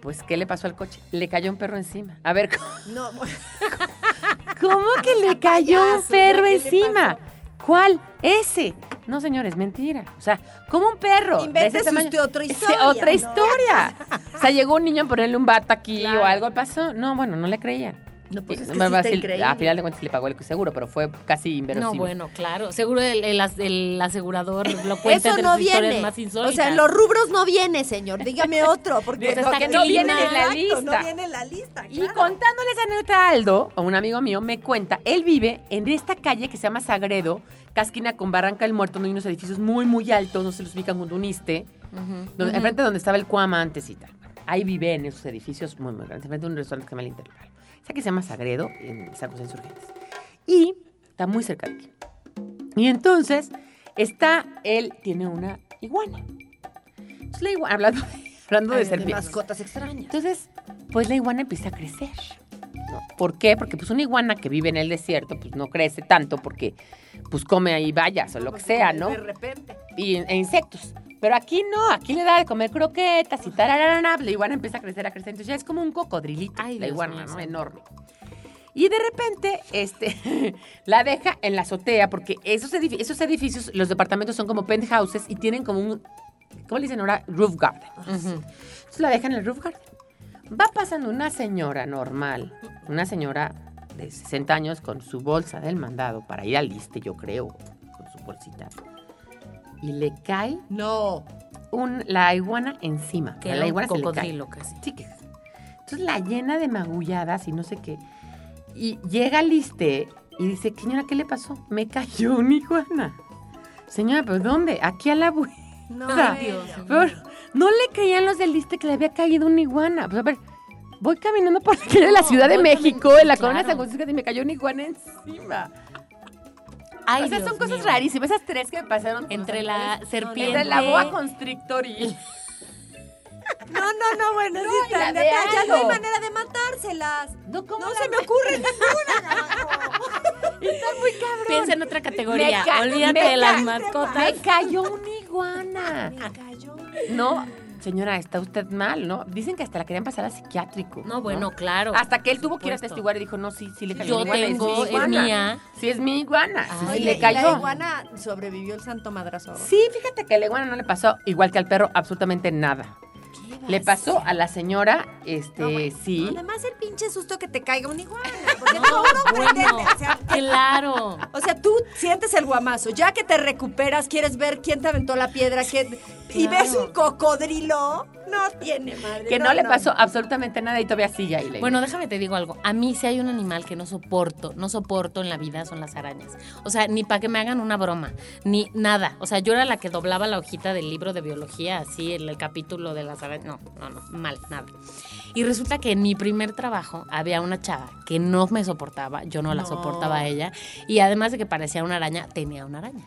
Pues, ¿qué le pasó al coche? Le cayó un perro encima. A ver, No, ¿Cómo que le cayó un perro ¿qué le encima? ¿Cuál? Ese. No, señores, mentira. O sea, como un perro. Invente usted otra historia, otra ¿no? historia. O sea, llegó un niño a ponerle un bata aquí Claro. o algo pasó. No, bueno, no le creían. No, pues es que Me sí a final de cuentas le pagó el seguro, pero fue casi No, inverosímil. bueno, claro. Seguro el, el as- el asegurador lo cuenta Eso no viene. más O sea, en los rubros no viene, señor. Dígame otro. Porque Pues está que no viene en la lista. No viene en la lista. Y contándoles a Aldo, a un amigo mío, me cuenta, él vive en esta calle que se llama Sagredo, casquina con Barranca del Muerto, donde hay unos edificios muy, muy altos, no se los ubican junto a un ISTE, Ujú. donde, enfrente donde estaba el Cuama antes y tal. Ahí vive en esos edificios muy, muy grandes, enfrente de un restaurante que se llama El Intervalo. O sea que se llama Sagredo, en San José Insurgentes. Y está muy cerca de aquí. Y entonces, está, él tiene una iguana. Entonces, la iguana, hablando, hablando de de serpientes. mascotas extrañas. Entonces, pues la iguana empieza a crecer. ¿No? ¿Por qué? Porque pues una iguana que vive en el desierto, pues no crece tanto porque pues come ahí vallas o lo que sea, ¿no? De repente. y, e insectos. Pero aquí no, aquí le da de comer croquetas y tararana, la iguana empieza a crecer, a crecer. Entonces ya es como un cocodrilito, Ay, la iguana, ¿no? Enorme. Y de repente, este, la deja en la azotea, porque esos, esos edificios, los departamentos son como penthouses y tienen como un, ¿cómo le dicen ahora? Roof garden. Entonces la dejan en el roof garden. Va pasando una señora normal, una señora de 60 años con su bolsa del mandado para ir al liste, yo creo, con su bolsita. Y le cae No. un, la iguana encima. Que la un iguana se le cae. casi. Sí, que. Entonces la llena de magulladas y no sé qué. Y llega al liste y dice, señora, ¿qué le pasó? Me cayó una iguana. Señora, ¿pero dónde? Aquí a la vuelta. No, Dios Pero no le creían los del liste que le había caído una iguana. Pues a ver, voy caminando por la calle de la No, Ciudad de México, en la colonia claro. San Francisco, y me cayó una iguana encima. Ay, o sea, Dios son cosas mío. rarísimas. Esas tres que me pasaron. Entre la serpiente. Entre la boa constrictor y... No, no, no, bueno, sí y están la de de Ya no hay manera de matárselas. No, ¿cómo No se me ocurre ninguna. Piensa en otra categoría. Olvídate de las mascotas. Me cayó una iguana. Me cayó. No, señora, está usted mal, ¿no? Dicen que hasta la querían pasar a psiquiátrico. No, bueno, claro. Hasta que él tuvo que ir a testiguar y dijo, no, sí, sí le cayó Yo iguana, tengo, es iguana. mía. Sí, es mi iguana. Ay, sí, Oye, le ¿y cayó. la iguana sobrevivió el santo madrazo. Sí, fíjate que a la iguana no le pasó, igual que al perro, absolutamente nada. Le pasó a la señora, este, No, bueno, sí. Además, el pinche susto que te caiga una iguana. Porque No, tú no bueno, pretendes, o sea, claro. O sea, tú sientes el guamazo, ya que te recuperas, quieres ver quién te aventó la piedra, quién- y Claro. ves un cocodrilo, no tiene madre. Que no, le pasó absolutamente nada y todavía sigue ahí. Bueno, déjame te digo algo. A mí si hay un animal que no soporto, no soporto en la vida son las arañas. O sea, ni para que me hagan una broma, ni nada. O sea, yo era la que doblaba la hojita del libro de biología, así, el, el capítulo de las No, no, no, mal, nada. Y resulta que en mi primer trabajo había una chava que no me soportaba, yo no la soportaba a ella, y además de que parecía una araña, tenía una araña.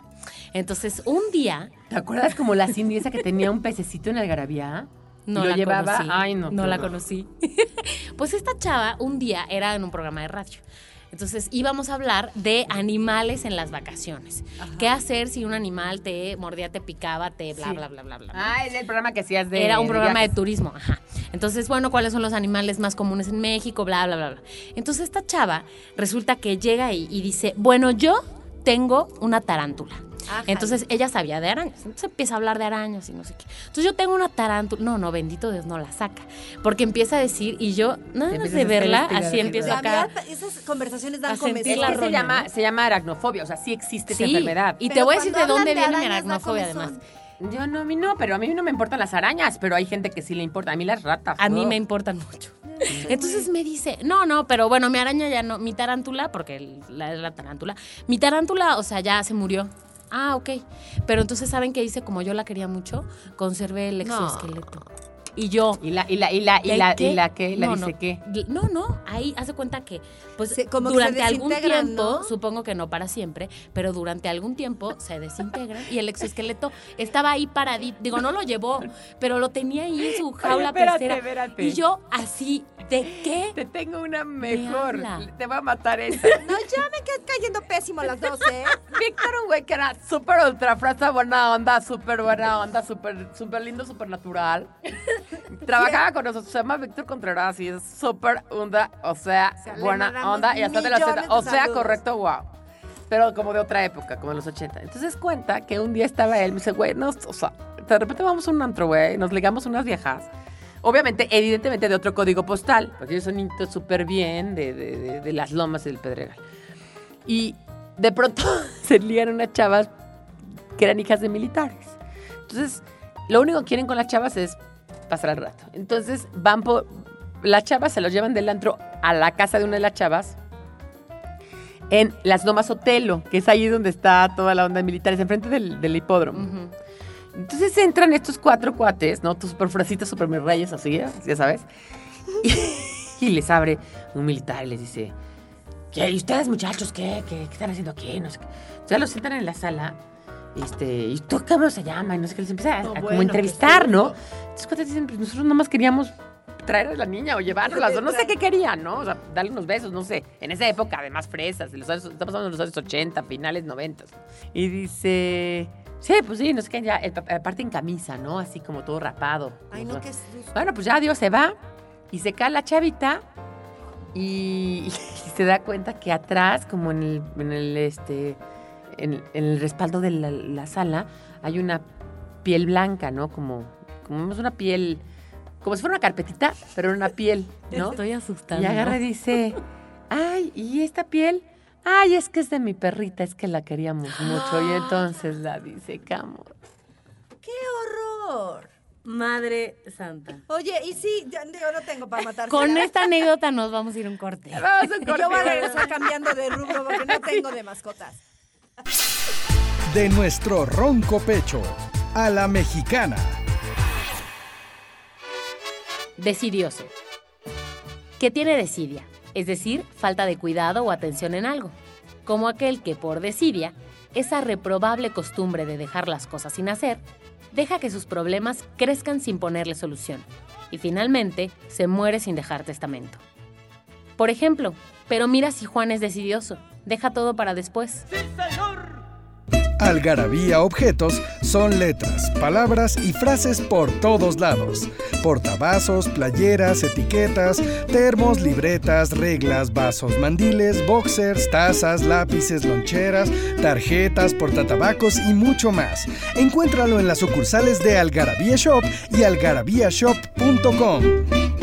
Entonces, un día ¿Te acuerdas como la Cindy esa que tenía un pececito en el garabía? No ¿Y lo la llevaba? conocí. Ay, no, No la conocí. pues esta chava un día era en un programa de radio. Entonces íbamos a hablar de animales en las vacaciones. ¿Qué hacer si un animal te mordía, te picaba, te bla, Sí. bla, bla, bla, bla? Ah, es el programa que hacías de. Era un programa de turismo, ajá. Entonces, bueno, ¿cuáles son los animales más comunes en México? Bla, bla, bla, bla. Entonces esta chava resulta que llega y, y dice, bueno, yo tengo una tarántula. Ajá. Entonces ella sabía de arañas. Entonces empieza a hablar de arañas y no sé qué. Entonces yo tengo una tarántula. No, no, bendito Dios, no la saca. Porque empieza a decir y yo, nada más de a verla, así sí, empiezo La acá. esas conversaciones dan a Es comezón. se llama, se llama aracnofobia, o sea, sí existe esa Sí, enfermedad. y te Pero voy a decir de dónde de viene mi aracnofobia además. Yo no, a mí no, pero a mí no me importan las arañas, pero hay gente que sí le importa. A mí las ratas. A mí me importan mucho. Entonces me dice, no, no, pero bueno, mi araña ya no, mi tarántula, porque la, la tarántula, mi tarántula, o sea, ya se murió. Ah, ok. Pero entonces, ¿saben qué hice? Como yo la quería mucho, conservé el No. Y yo... Y la, y la, y la, y ¿de la, qué? y la que, la No, dice no. qué. No, no, ahí hace cuenta que, pues, Se- como que durante se algún tiempo, ¿no? supongo que no para siempre, pero durante algún tiempo se desintegran y el exoesqueleto estaba ahí paradito. Digo, no lo llevó, pero lo tenía ahí en su jaula espérate, pecera. espérate. Y yo así, ¿de qué? Te tengo una mejor. Te va a matar esa. No, ya me quedé cayendo pésimo a las 12. Víctor, un güey que era súper ultra fresa, buena onda, súper buena onda, súper súper lindo, súper natural. Trabajaba con nosotros, se llama Víctor Contreras y es súper onda, o sea, buena onda y hasta de la Z. O sea, saludos. correcto, wow. Pero como de otra época, como de los 80. Entonces cuenta que un día estaba él, me dice, güey, nos, o sea, de repente vamos a un antro, güey, nos ligamos unas viejas. Obviamente, evidentemente de otro código postal, porque ellos son súper bien de, de- de- de las lomas y del Pedregal. Y de pronto se ligan unas chavas que eran hijas de militares. Entonces, lo único que quieren con las chavas es pasar el rato. Entonces, van por... Las chavas se los llevan del antro a la casa de una de las chavas en Las Lomas Otelo, que es ahí donde está toda la onda de militares, enfrente del, del hipódromo. Ujú. Entonces entran estos cuatro cuates, ¿no? Tus super frasitas, super mis reyes, así, ¿eh? ya sabes. Y, y les abre un militar y les dice, ¿qué? ¿Y ustedes muchachos qué? ¿Qué, qué están haciendo aquí? No sé qué. Entonces los sientan en la sala. Este, ¿y tú cómo se llama? Y no sé qué les empieza a, No, a como bueno, entrevistar, ¿no? Entonces cuates dicen, pues nosotros nomás queríamos traer a la niña o llevarlas, o no sé qué querían, ¿no? O sea, darle unos besos, no sé. En esa época, además, fresas, de los años, estamos hablando de los años 80, finales 90. Y dice, Sí, pues sí, no sé qué, ya, aparte en camisa, ¿no? Así como todo rapado. Ay, no, qué susto. Bueno, pues ya Dios se va y se cae la chavita y, y se da cuenta que atrás, como en el, en el, este, en, en el respaldo de la, la sala, hay una piel blanca, ¿no? Como, como es una piel, como si fuera una carpetita, pero una piel, ¿no? Estoy asustando. Y agarra y dice, ay, ¿y esta piel? Ay, es que es de mi perrita, es que la queríamos mucho. Y entonces la disecamos. ¡Qué horror! Madre santa. Oye, y sí, ya, digo, no tengo para matar. Con esta anécdota nos vamos a ir a un corte. Vamos a un corte. Yo voy a regresar cambiando de rubro porque no tengo de mascotas. De nuestro ronco pecho a la mexicana. Decidioso. Que tiene desidia, es decir, falta de cuidado o atención en algo. Como aquel que por desidia, esa reprobable costumbre de dejar las cosas sin hacer, deja que sus problemas crezcan sin ponerle solución. Y finalmente, se muere sin dejar testamento. Por ejemplo, pero mira si Juan es decidioso, deja todo para después. Algarabía objetos son letras, palabras y frases por todos lados. Portavasos, playeras, etiquetas, termos, libretas, reglas, vasos, mandiles, boxers, tazas, lápices, loncheras, tarjetas, portatabacos y mucho más. Encuéntralo en las sucursales de Algarabía Shop y algarabíashop.com.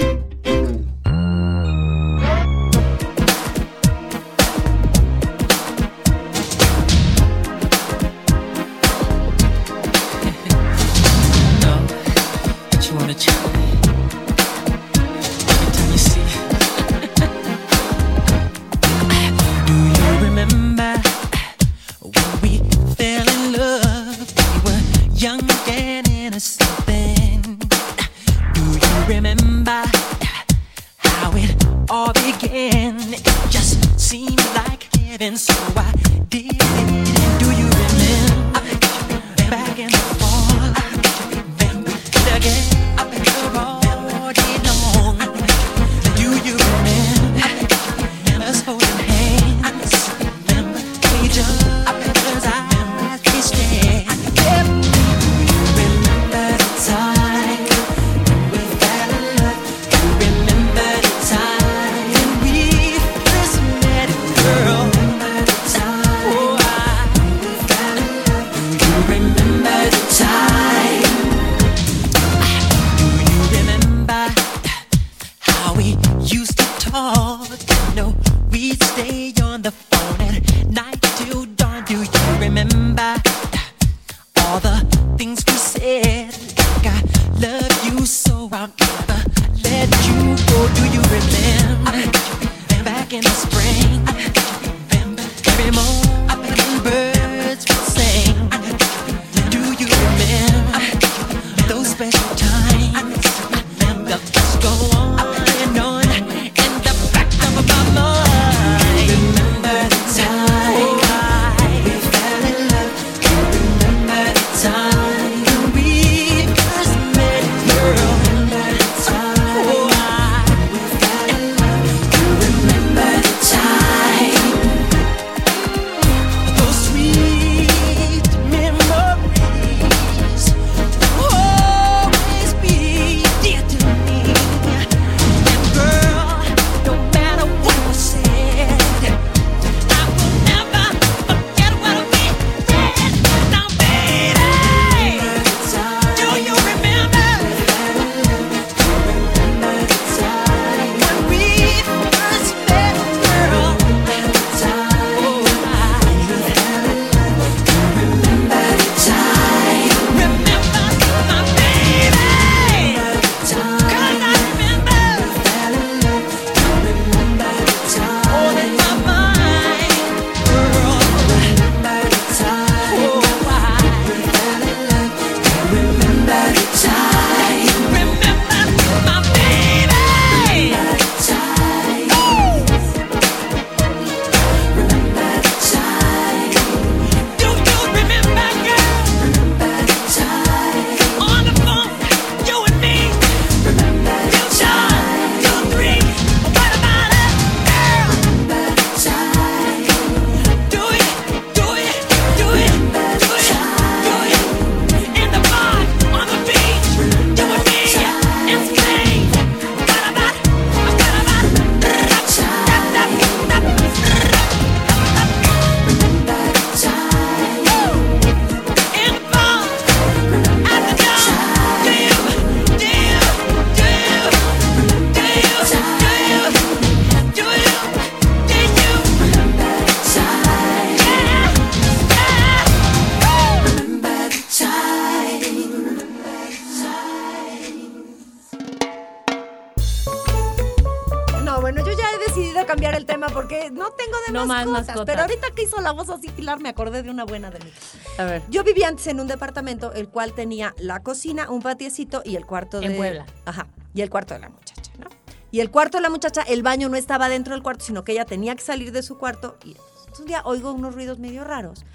Pero ahorita que hizo la voz así, Pilar, me acordé de una buena de mí. A ver. Yo vivía antes en un departamento, el cual tenía la cocina, un patiecito y el cuarto de... En Puebla. Ajá, y el cuarto de la muchacha, ¿no? Y el cuarto de la muchacha, el baño no estaba dentro del cuarto, sino que ella tenía que salir de su cuarto. Y entonces un día oigo unos ruidos medio raros.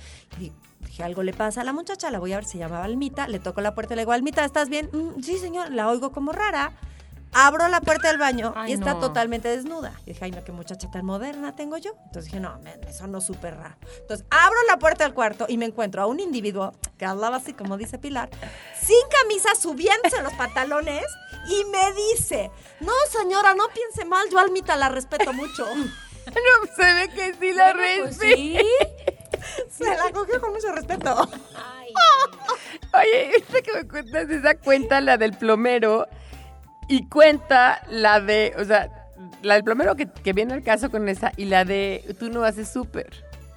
Y dije, algo le pasa a la muchacha, la voy a ver, se llamaba Almita. Le toco la puerta y le digo, Almita, ¿estás bien? "Mm, sí, señor, la oigo como rara. Abro la puerta del baño Ay, y está no. totalmente desnuda. Y dije, ay, no, qué muchacha tan moderna tengo yo. Entonces dije, no, me, me sonó súper raro. Entonces abro la puerta del cuarto y me encuentro a un individuo que hablaba así, como dice Pilar, sin camisa, subiéndose los pantalones y me dice, no, señora, no piense mal, yo a Almita la respeto mucho. No, se ve que sí la Bueno, pues respeto. sí. Se la cogió con mucho respeto. Ay. Oye, esta que me cuentas esa cuenta, la del plomero, y cuenta la de, o sea, la del plomero que, viene al caso con esa, y la de tú no haces súper.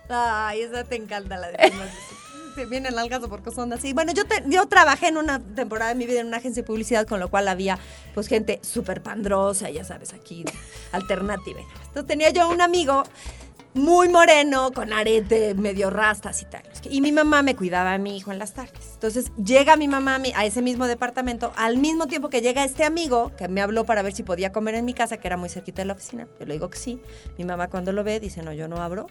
Ay, esa te encanta la de temas de- Se vienen al caso porque son así. Bueno, yo, yo trabajé en una temporada de mi vida en una agencia de publicidad, con lo cual había pues gente súper pandrosa, ya sabes, aquí, alternativa. Entonces tenía yo un amigo muy moreno, con arete, medio rastas y tal. Y mi mamá me cuidaba a mi hijo en las tardes. Entonces llega mi mamá a, ese mismo departamento, al mismo tiempo que llega este amigo, que me habló para ver si podía comer en mi casa, que era muy cerquita de la oficina. Yo le digo que sí. Mi mamá cuando lo ve dice, no, yo no abro.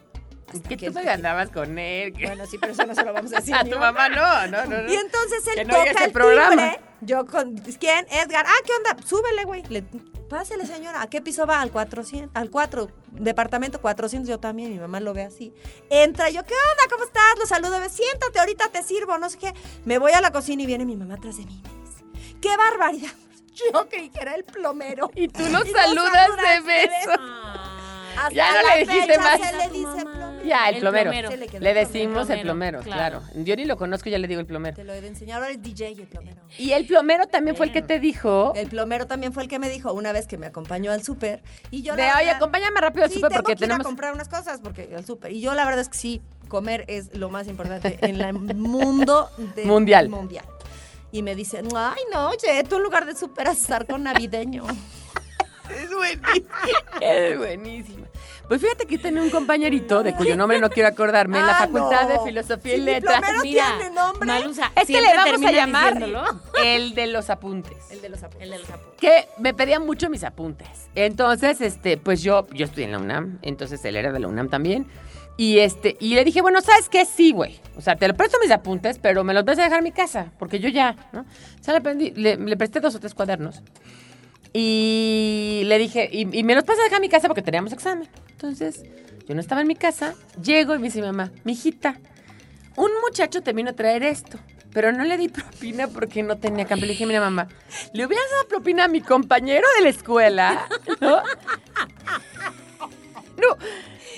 Que que tú me andabas con él. que- Bueno, sí, pero eso no se lo vamos a decir. a tu mamá no, no, no. no. Y entonces Que él no oiga toca el programa. Yo con... ¿Quién? Edgar. Ah, ¿qué onda? Súbele, güey. Le- Pásele, señora. ¿A qué piso va? Al 400. Al 4. Departamento 400. Yo también. Mi mamá lo ve así. Entra. Yo, ¿qué onda? ¿Cómo estás? Lo saludo. ve, Siéntate, ahorita te sirvo. No sé qué. Me voy a la cocina y viene mi mamá atrás de mí. y me dice, ¡Qué barbaridad! Yo creí que era el plomero. Y tú lo Y saludas saludas de de beso. Hasta Ya no le dijiste más. Se le dice. Ya, el, El plomero. plomero. Se le el decimos el plomero, plomero, claro. claro. Yo ni lo conozco, ya le digo el plomero. Te lo he de enseñar. Ahora es DJ el plomero. Y el plomero también fue el que te dijo El plomero también fue el que me dijo una vez que me acompañó al súper. Y yo de, la oye, verdad- acompáñame rápido al Sí, súper porque que ir a tenemos... comprar unas cosas porque al súper. Y yo la verdad es que sí, comer es lo más importante en el mundo de- Mundial. mundial. Y me dicen, ay no, oye, tú en lugar de súper a estar con navideño. Es buenísima. Es buenísima. Pues fíjate que tenía un compañerito de cuyo nombre no quiero acordarme en la Ah, Facultad de. Filosofía y Letras. Mira, tiene nombre. Malusa, Es que le vamos a llamar diciéndolo. el de los apuntes. El de los apuntes. El de los apuntes. que me pedía mucho mis apuntes. Entonces, este, pues yo, yo estudié en la UNAM, entonces él era de la UNAM también. Y este, y le dije, bueno, ¿sabes qué? Sí, güey. O sea, te lo presto mis apuntes, pero me los vas a dejar en mi casa, porque yo ya, ¿no? O sea, le, aprendí- le- le presté dos o tres cuadernos. Y le dije, y, y me los vas a dejar en mi casa porque teníamos examen. Entonces, yo no estaba en mi casa, llego y me dice mi mamá, mijita, un muchacho te vino a traer esto, pero no le di propina porque no tenía cambio. Le dije, mira, mamá, le hubieras dado propina a mi compañero de la escuela. No,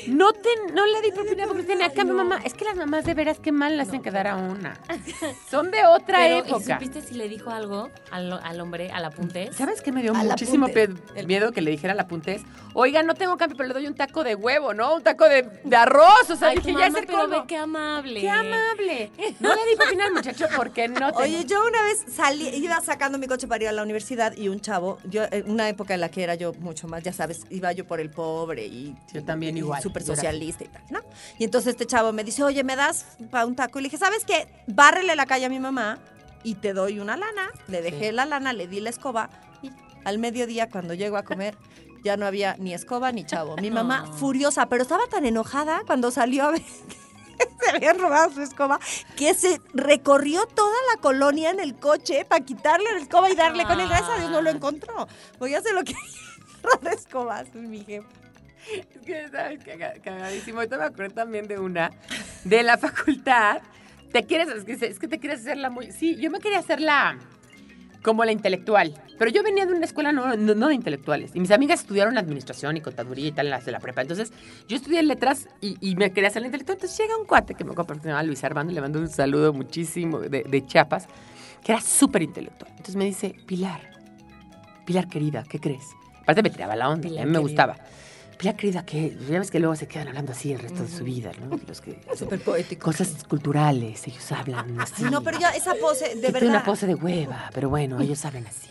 no, te, no le di propina porque tenía cambio, mamá. Es que las mamás de veras qué mal le hacen quedar a una. Son de otra Pero, ¿y época. supiste si le dijo algo al, al hombre, al apunte? ¿Sabes qué me dio Al muchísimo pe- miedo que le dijera al apuntes? Oiga, no tengo cambio, pero le doy un taco de huevo, ¿no? Un taco de, de arroz. O sea, Ay, tu dije, ya es mamá, el pero qué amable. ¡Qué amable! No le di propina al muchacho porque no te... Oye, yo una vez salí, iba sacando mi coche para ir a la universidad y un chavo, yo, en una época en la que era yo mucho más, ya sabes, iba yo por el pobre y Yo también y igual, súper socialista y tal, ¿no? Y entonces este chavo me dice, oye, ¿me das para un taco? Y le dije, ¿sabes qué? Bárrele la calle a mi mamá y te doy una lana. Le dejé Sí. la lana, le di la escoba y al mediodía cuando llego a comer ya no había ni escoba ni chavo. Mi mamá No. furiosa, pero estaba tan enojada cuando salió a ver que se habían robado su escoba que se recorrió toda la colonia en el coche para quitarle la escoba y darle con él. Gracias a Dios no lo encontró. Pues ya se lo quería robar escobas, mi jefe. Es que, ¿sabes? Caga- Cagadísimo. Ahorita me acuerdo también de una de la facultad. Te quieres, es que, es que te quieres hacerla muy. Sí, yo me quería hacerla como la intelectual. Pero yo venía de una escuela no, no, no de intelectuales. Y mis amigas estudiaron administración y contaduría y tal, las de la prepa. Entonces, yo estudié letras y, y me quería hacer la intelectual. Entonces llega un cuate que me acuerdo que se llama Luis Armando, y le mando un saludo muchísimo de, de Chiapas, que era súper intelectual. Entonces me dice, Pilar, Pilar querida, ¿qué crees? Aparte me tiraba la onda, Pilar a mí me querida. gustaba. Pilar querida, que ya ves que luego se quedan hablando así el resto de su vida, ¿no? Los que, Súper poético. Cosas culturales, ellos hablan así. Ay, no, pero ya esa pose, de verdad. tiene una pose de hueva, pero bueno, ellos saben así.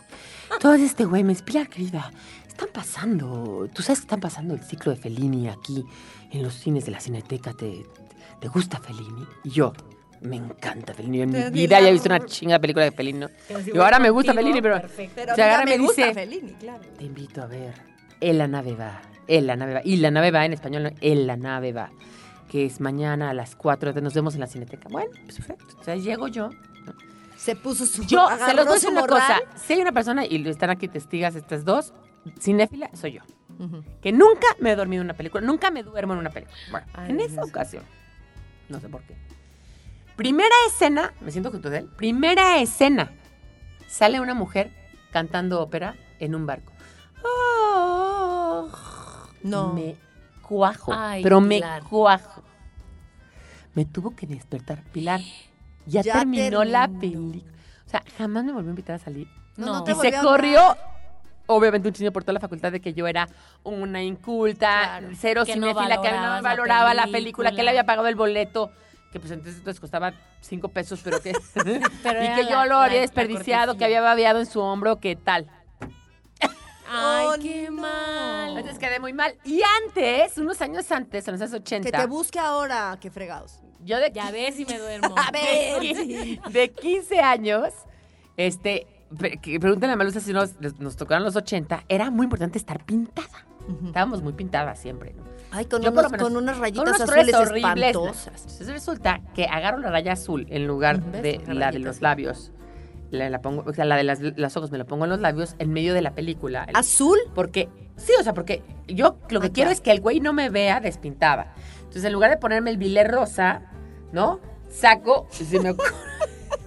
Todo este güey me Pilar, querida, están pasando, tú sabes que están pasando el ciclo de Fellini aquí en los cines de la Cineteca, ¿te, te gusta Fellini? Y yo, me encanta Fellini, en mi vida había visto una chinga película de Fellini, ¿no? Si Y ahora me gusta Fellini, pero. Pero se a mí agarra y ya me me gusta dice, Fellini, claro. te invito a ver, En la nave va, En la nave va, y la nave va en español, ¿no? En la nave va, que es mañana a las 4, nos vemos en la Cineteca. Bueno, pues perfecto, o sea, llego yo, Se puso su. yo se los voy a decir una cosa. Si hay una persona, y están aquí testigas estas dos, cinéfila, soy yo. Que nunca me he dormido en una película, nunca me duermo en una película. Bueno, Ay, en esa ocasión, no sé por qué. Primera escena, me siento junto de él, primera escena, sale una mujer cantando ópera en un barco. Oh, No. Me cuajo, Ay, pero me cuajo. Me tuvo que despertar, Pilar. Ya, Ya terminó, la película. O sea, jamás me volvió a invitar a salir. No, No. no te Y se corrió, obviamente, un chingo por toda la facultad de que yo era una inculta, Claro, cero que no que no la valoraba la película, que le había pagado el boleto, que pues entonces, entonces costaba cinco pesos, pero que... Pero y que la- yo lo había desperdiciado, que había babeado en su hombro, que tal. Ay, Oh, qué no. mal. Entonces quedé muy mal. Y antes, unos años antes, en los años 80, Que te busque ahora, qué fregados. yo de Ya ves si me duermo. A ver. de, de 15 años, este, pre- que pregúntale a Malusa si nos, nos tocaron los 80, era muy importante estar pintada. Estábamos muy pintadas siempre, ¿no? Ay, con, Yo unos, menos- con unas Con rayitas unos azules horribles. espantosas. Entonces resulta que agarro la raya azul en lugar de la de los labios. La, la pongo, o sea, la de las, los ojos me la pongo en los labios en medio de la película. El- ¿Azul? Porque, sí, o sea, porque yo lo que Ah, quiero claro. es que el güey no me vea despintada. Entonces, en lugar de ponerme el bilé rosa, ¿no? Saco, se me ocurre,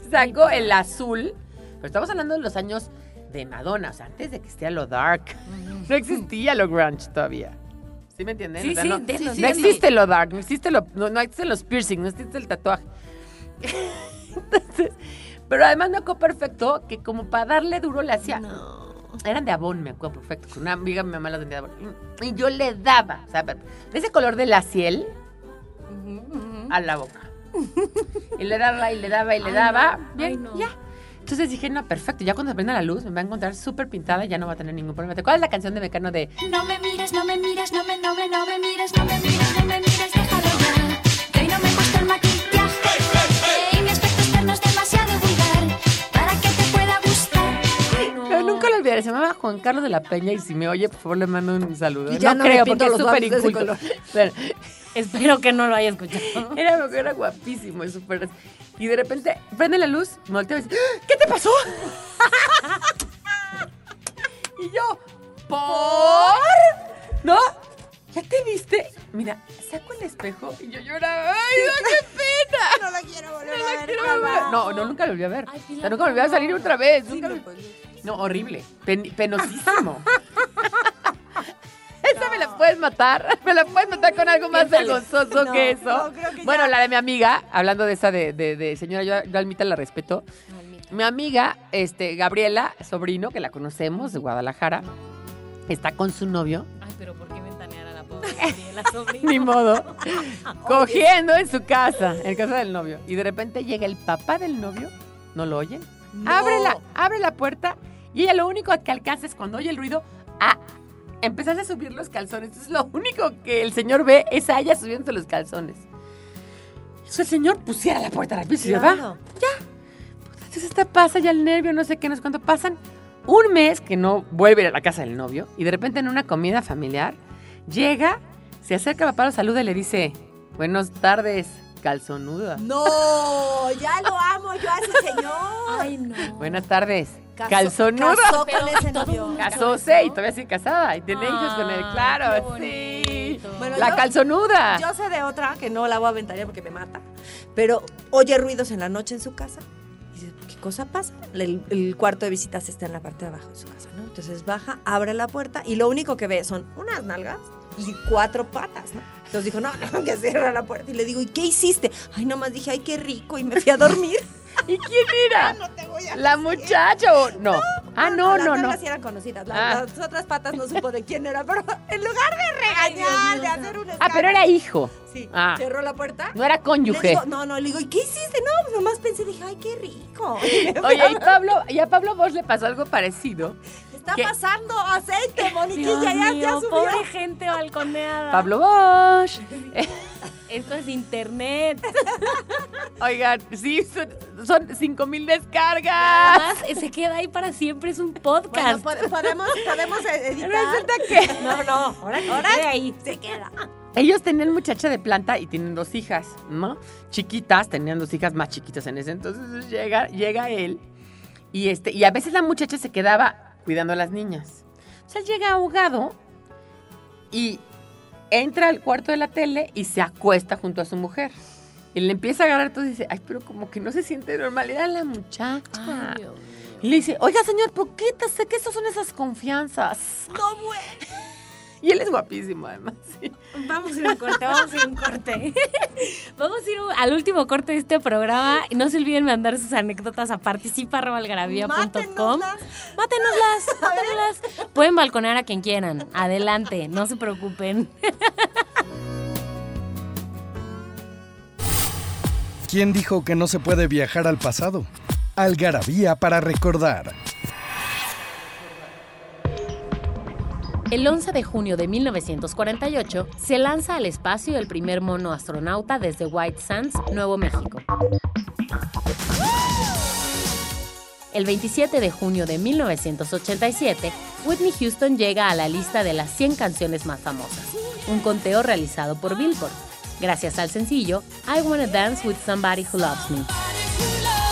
saco el azul. Pero estamos hablando de los años de Madonna, o sea, antes de que esté lo dark. No existía lo grunge todavía. ¿Sí me entienden? Sí, O sea, sí, no, entiendo, no entiendo. existe lo dark, no existe lo, no, no existen los piercings, no existe el tatuaje. Entonces, pero además me acuerdo perfecto que como para darle duro le hacía. No. Eran de abón, me acuerdo perfecto. Con una amiga mi mamá las vendía de abón. Y, yo le daba, o sea, de ese color de la ciel a la boca. Y le daba, y le daba, y le Ay, daba. no, Bien, ay, no. ya. Entonces dije, no, perfecto. Ya cuando se prenda la luz me va a encontrar súper pintada y ya no va a tener ningún problema. ¿Cuál es la canción de Mecano de No me mires, no me mires, no me, no me, no me mires, no me mires, no me mires, déjalo ya. Que hoy no me gusta el maquillaje. Eh, mi aspecto externo es demasiado Se llamaba Juan Carlos de la Peña y si me oye, por favor, le mando un saludo. Y ya no, no creo, porque es súper inculto. Pero- Espero que no lo haya escuchado. Era, era guapísimo y súper... Y de repente, prende la luz, me volteo y dice, "¡Ah! ¿qué te pasó? y yo, ¿por? ¿No? ¿Ya te viste? Mira, saco el espejo y yo lloraba. ¡Ay, no, qué pena! No la quiero volver No a la ver quiero volver- No, no, nunca lo volví a ver. Ay, O sea, nunca volví a salir otra vez. Sí, nunca no, pues, No, horrible. Pen- penosísimo. Esa me la puedes matar. Me la puedes matar con algo más vergonzoso No, que eso. no, creo que bueno, ya. la de mi amiga, hablando de esa de, de- de señora, yo, yo Almita la respeto. Mi amiga, este, Gabriela, sobrino, que la conocemos de Guadalajara, está con su novio, Ay, pero ¿por qué ventanear a la pobre Gabriela sobrina? ni modo, cogiendo en su casa, en casa del novio. Y de repente llega el papá del novio, ¿no lo oyen? No. Abre, la, abre la puerta y ella lo único que alcanza es cuando oye el ruido a empezar a subir los calzones. Entonces lo único que el señor ve es a ella subiendo los calzones. Entonces el señor pusiera la puerta rápido y se va. Claro. Entonces esta pasa ya el nervio, no sé qué, no sé cuánto. Pasan un mes que no vuelve a la casa del novio y de repente en una comida familiar llega, se acerca a papá, lo saluda y le dice, buenas tardes, calzonuda. No, ya lo amo yo a ese señor. Ay, no. Buenas tardes, calzonuda. Casó con ese novio. Casóse y todavía sigue casada y tiene hijos con él, Ay, claro, sí. Bueno, la yo- calzonuda. Yo sé de otra que no la voy a aventar ya porque me mata. Pero oye ruidos en la noche en su casa. Y dice, ¿qué cosa pasa? El, el cuarto de visitas está en la parte de abajo de su casa, ¿no? Entonces baja, abre la puerta y lo único que ve son unas nalgas y cuatro patas, ¿no? Entonces dijo, no, no, que cierra la puerta. Y le digo, ¿y qué hiciste? Ay, nomás dije, ay, qué rico. Y me fui a dormir. ¿Y quién era? no te voy a ¿La muchacha o no? ah, no, las no, no. sí eran conocidas. Ah. Las otras patas no supo de quién era, pero en lugar de regañar, de hacer un Ah, pero era hijo. Sí, Ah. cerró la puerta. No era cónyuge. digo, no, no, le digo, ¿y qué hiciste? No, pues nomás pensé, dije, ay, qué rico. Oye, y Pablo, y a Pablo Bosch le pasó algo parecido. Está ¿Qué? pasando aceite, Moniquilla, ya, ya mío, subió. pobre gente balconeada. Pablo Bosch. Esto es internet. Oigan, sí, son, son 5 mil descargas. Además, se queda ahí para siempre. Es un Bueno, podcast. po- podemos, podemos eh, editar. Resulta que no, no. Ahora, ahora ahí. se queda. ellos tenían muchacha de planta y tienen dos hijas, ¿no? Chiquitas, tenían dos hijas más chiquitas en ese entonces. Llega, llega él y, este, y a veces la muchacha se quedaba cuidando a las niñas. O sea, él llega ahogado y entra al cuarto de la tele y se acuesta junto a su mujer. Y le empieza a agarrar todo y dice, ay, pero como que no se siente normal. Era la muchacha. Ay, Dios. Y le dice, oiga, señor, poquita, sé que esas son esas confianzas. No, güey. Y él es guapísimo, además. sí. Vamos a ir a un corte, vamos a ir a un corte. vamos a ir al último corte de este programa. Y no se olviden mandar sus anécdotas a participa.algarabía.com. Mátenoslas. Mátenoslas, mátenoslas. Pueden balconear a quien quieran. Adelante, no se preocupen. ¿Quién dijo que no se puede viajar al pasado? Algarabía para recordar. El 11 de junio de 1948 se lanza al espacio el primer mono astronauta desde White Sands, Nuevo México. El 27 de junio de 1987, Whitney Houston llega a la lista de las 100 canciones más famosas, un conteo realizado por Billboard, gracias al sencillo I Wanna Dance with Somebody Who Loves Me.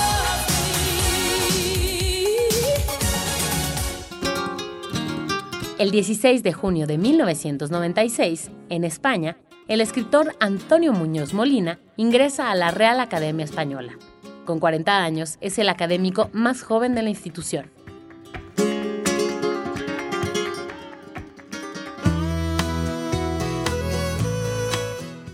El 16 de junio de 1996, en España, el escritor Antonio Muñoz Molina ingresa a la Real Academia Española. Con 40 años, es el académico más joven de la institución.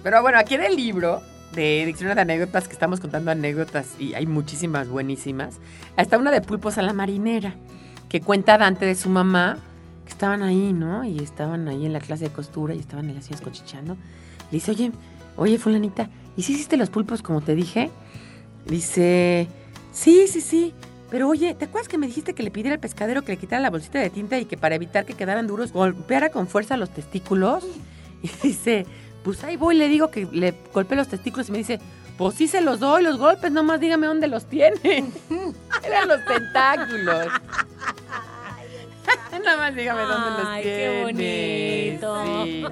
Pero bueno, aquí en el libro de Diccionario de Anécdotas, que estamos contando anécdotas y hay muchísimas buenísimas, está una de pulpos a la marinera, que cuenta Dante de su mamá, estaban ahí, ¿no? Y estaban ahí en la clase de costura y estaban en las sillas cochichando. Le dice, oye, oye, fulanita, ¿y si hiciste los pulpos como te dije? Dice, sí, sí, sí. Pero oye, ¿te acuerdas que me dijiste que le pidiera al pescadero que le quitara la bolsita de tinta y que para evitar que quedaran duros golpeara con fuerza los testículos? Y dice, pues ahí voy, le digo que le golpeé los testículos y me dice, pues sí se los doy, los golpes, nomás dígame dónde los tiene. Eran los tentáculos. Nada más dígame dónde los Ay, tiene. qué bonito. Sí.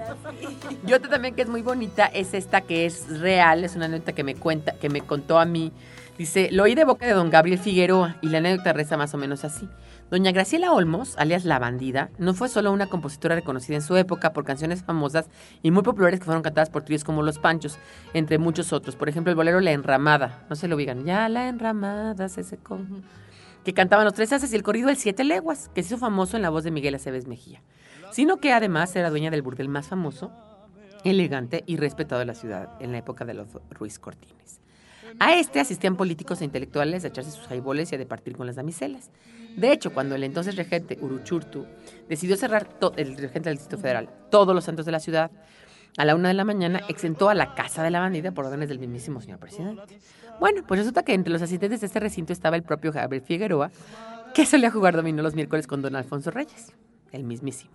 Y otra también que es muy bonita es esta que es real, es una anécdota que me cuenta, que me contó a mí. Dice, lo oí de boca de don Gabriel Figueroa y la anécdota reza más o menos así. Doña Graciela Olmos, alias La Bandida, no fue solo una compositora reconocida en su época por canciones famosas y muy populares que fueron cantadas por tríos como Los Panchos, entre muchos otros. Por ejemplo, el bolero La Enramada, no se lo ubican, ya la enramada se secó. Que cantaban los tres haces y el corrido El Siete Leguas, que se hizo famoso en la voz de Miguel Aceves Mejía. Sino que además era dueña del burdel más famoso, elegante y respetado de la ciudad en la época de los Ruiz Cortines. A este asistían políticos e intelectuales a echarse sus jaiboles y a departir con las damiselas. De hecho, cuando el entonces regente Uruchurtu decidió cerrar, el regente del Distrito Federal, todos los santos de la ciudad, a la una de la mañana exentó a la casa de la bandida por órdenes del mismísimo señor presidente. Bueno, pues resulta que entre los asistentes de este recinto estaba el propio Gabriel Figueroa, que solía jugar dominó los miércoles con don Alfonso Reyes, el mismísimo,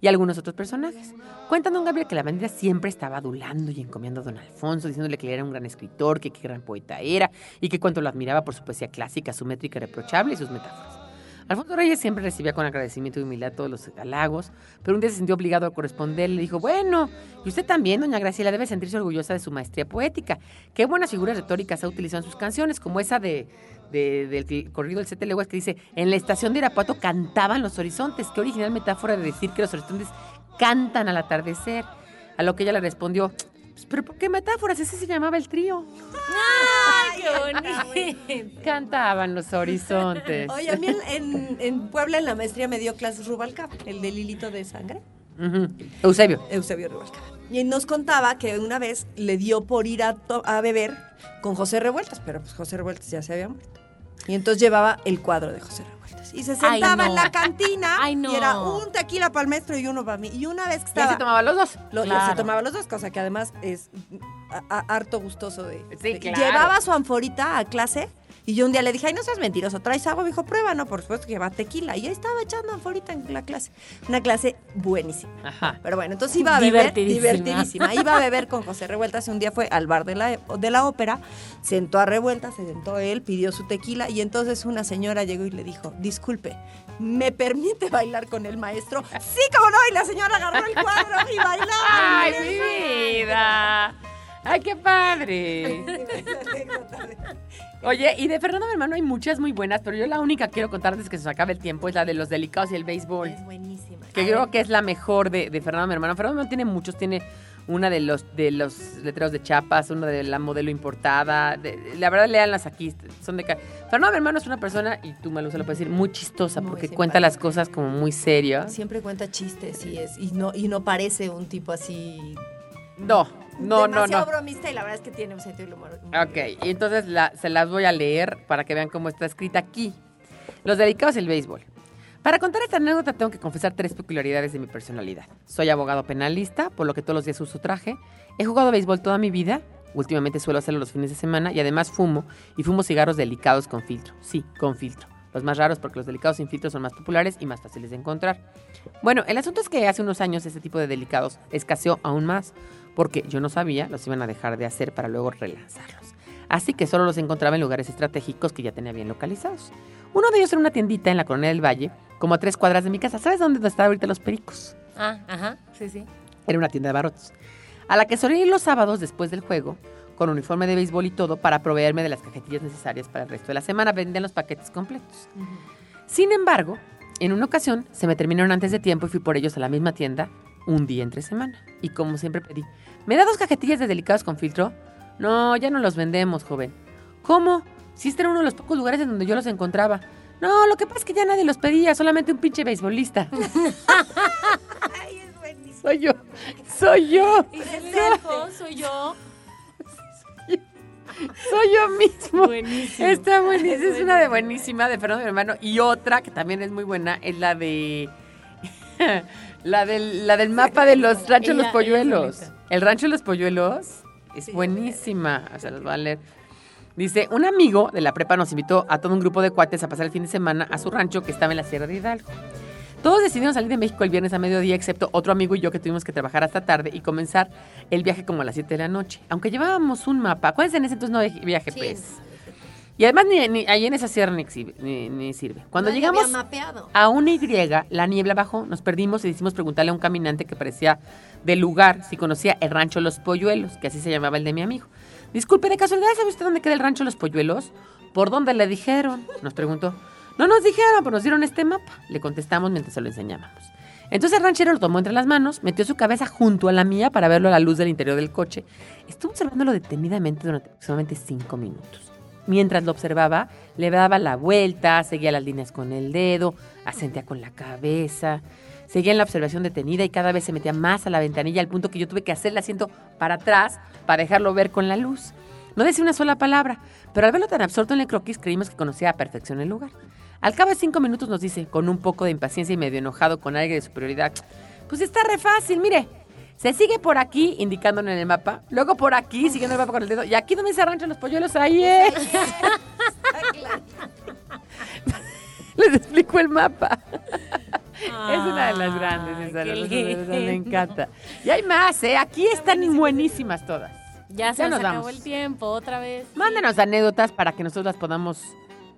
y algunos otros personajes. Cuenta don Gabriel que la bandida siempre estaba adulando y encomiando a don Alfonso, diciéndole que él era un gran escritor, que qué gran poeta era, y que cuánto lo admiraba por su poesía clásica, su métrica irreprochable y sus metáforas. Alfonso Reyes siempre recibía con agradecimiento y humildad todos los halagos, pero un día se sintió obligado a corresponder. Le dijo, bueno, y usted también, doña Graciela, debe sentirse orgullosa de su maestría poética. Qué buenas figuras retóricas ha utilizado en sus canciones, como esa de, de- del corrido del Sete Leguas que dice, en la estación de Irapuato cantaban los horizontes. Qué original metáfora de decir que los horizontes cantan al atardecer. A lo que ella le respondió, "Pues, pero ¿por qué metáforas? Ese se llamaba el trío. ¡Ay, qué bonito! Cantaban los horizontes. Oye, a mí en, en- Puebla en la maestría me dio clases Rubalcaba, el del hilito de sangre. Eusebio. Eusebio Rubalcaba. Y nos contaba que una vez le dio por ir a, a beber con José Revueltas, pero pues José Revueltas ya se había muerto. Y entonces llevaba el cuadro de José Revueltas. Y se Ay, sentaba no. en la cantina Ay, no. y era un tequila para el maestro y uno para mí. Y una vez que Ya estaba... se tomaba los dos. Lo- Claro. se tomaba los dos, cosa que además es a- a- harto gustoso de. Sí, de- claro. Llevaba su anforita a clase y yo un día le dije, ay, no seas mentiroso, ¿traes agua? Me dijo, prueba, no, por supuesto que lleva tequila. Y ahí estaba echando anforita en la clase. Una clase buenísima. Ajá. Pero bueno, entonces iba a beber. Divertidísima. Divertidísima. Iba a beber con José Revueltas. y Un día fue al bar de la, de la ópera, sentó a Revueltas, se sentó él, pidió su tequila y entonces una señora llegó y le dijo, disculpe, ¿me permite bailar con el maestro? Sí, como no. Y la señora agarró el cuadro y bailaba. ¡Ay, mi vida! ¡Ay, qué padre! Oye, y de Fernando mi hermano hay muchas muy buenas, pero yo la única que quiero contar antes que se nos acabe el tiempo es la de los delicados y el béisbol. Es buenísima. Que creo que es la mejor de, de Fernando mi hermano. Fernando mi hermano tiene muchos, tiene una de los de los letreros de chapas, una de la modelo importada. de- la verdad, léanlas aquí, son de Fernando mi hermano es una persona, y tú Malu se lo puedes decir, muy chistosa, Muy porque simpática. cuenta las cosas como muy serias. Siempre cuenta chistes y es y no y no parece un tipo así No, no, no, demasiado no. bromista y la verdad es que tiene un sentido del humor. Ok, y entonces la- se las voy a leer para que vean cómo está escrita aquí. Los dedicados al béisbol. Para contar esta anécdota tengo que confesar tres peculiaridades de mi personalidad. Soy abogado penalista, por lo que todos los días uso traje. He jugado béisbol toda mi vida. Últimamente suelo hacerlo los fines de semana y además fumo y fumo cigarros delicados con filtro. Sí, con filtro. Los más raros porque los delicados sin filtro son más populares y más fáciles de encontrar. Bueno, el asunto es que hace unos años este tipo de delicados escaseó aún más porque yo no sabía los iban a dejar de hacer para luego relanzarlos. Así que solo los encontraba en lugares estratégicos que ya tenía bien localizados. Uno de ellos era una tiendita en la Colonia del Valle, como a tres cuadras de mi casa. ¿Sabes dónde están ahorita los pericos? Ah, ajá, sí, sí. Era una tienda de barrotes. A la que solía ir los sábados después del juego, con uniforme de béisbol y todo, para proveerme de las cajetillas necesarias para el resto de la semana. Vendían los paquetes completos. Sin embargo, en una ocasión se me terminaron antes de tiempo y fui por ellos a la misma tienda un día entre semana. Y como siempre pedí, ¿me da dos cajetillas de delicados con filtro? No, ya no los vendemos, joven. ¿Cómo? Si este era uno de los pocos lugares en donde yo los encontraba. No, lo que pasa es que ya nadie los pedía, solamente un pinche beisbolista. Ay, es buenísimo. soy yo, soy yo, Excelente. Soy yo. soy yo mismo. Buenísimo. Está buenísima, es una de buenísima de Fernando mi hermano. Y otra que también es muy buena es la de. la, del, la del mapa de los ranchos Ella- Los Polluelos. El rancho Los Polluelos es Sí, buenísima. O sea, los voy a leer. Dice: Un amigo de la prepa nos invitó a todo un grupo de cuates a pasar el fin de semana a su rancho que estaba en la Sierra de Hidalgo. Todos decidieron salir de México el viernes a mediodía, excepto otro amigo y yo que tuvimos que trabajar hasta tarde y comenzar el viaje como a las 7 de la noche. Aunque llevábamos un mapa, acuérdense, en ese entonces no había GPS. Y además ni, ni- ahí en esa sierra ni, ni- ni sirve. Cuando llegamos a una Y, la niebla bajó, nos perdimos y decidimos preguntarle a un caminante que parecía del lugar si conocía el rancho Los Polluelos, que así se llamaba el de mi amigo. Disculpe, de casualidad, ¿sabe usted dónde queda el rancho Los Polluelos? ¿Por dónde le dijeron? Nos preguntó. No nos dijeron, pero nos dieron este mapa. Le contestamos mientras se lo enseñábamos. Entonces el ranchero lo tomó entre las manos, metió su cabeza junto a la mía para verlo a la luz del interior del coche. Estuvo observándolo detenidamente durante aproximadamente cinco minutos. Mientras lo observaba, le daba la vuelta, seguía las líneas con el dedo, asentía con la cabeza, seguía en la observación detenida y cada vez se metía más a la ventanilla al punto que yo tuve que hacer el asiento para atrás para dejarlo ver con la luz. No decía una sola palabra, pero al verlo tan absorto en el croquis creímos que conocía a perfección el lugar. Al cabo de cinco minutos nos dice, con un poco de impaciencia y medio enojado con aire de superioridad, pues está re fácil, mire. Se sigue por aquí, indicándole en el mapa. Luego por aquí, siguiendo el mapa con el dedo. Y aquí donde se ranchan los polluelos, ahí es. Les explico el mapa. es una de las grandes, esa, la me encanta. Y hay más, ¿eh? Aquí están buenísimas todas. Ya se Ya nos nos acabó el tiempo otra vez. Mándenos anécdotas para que nosotros las podamos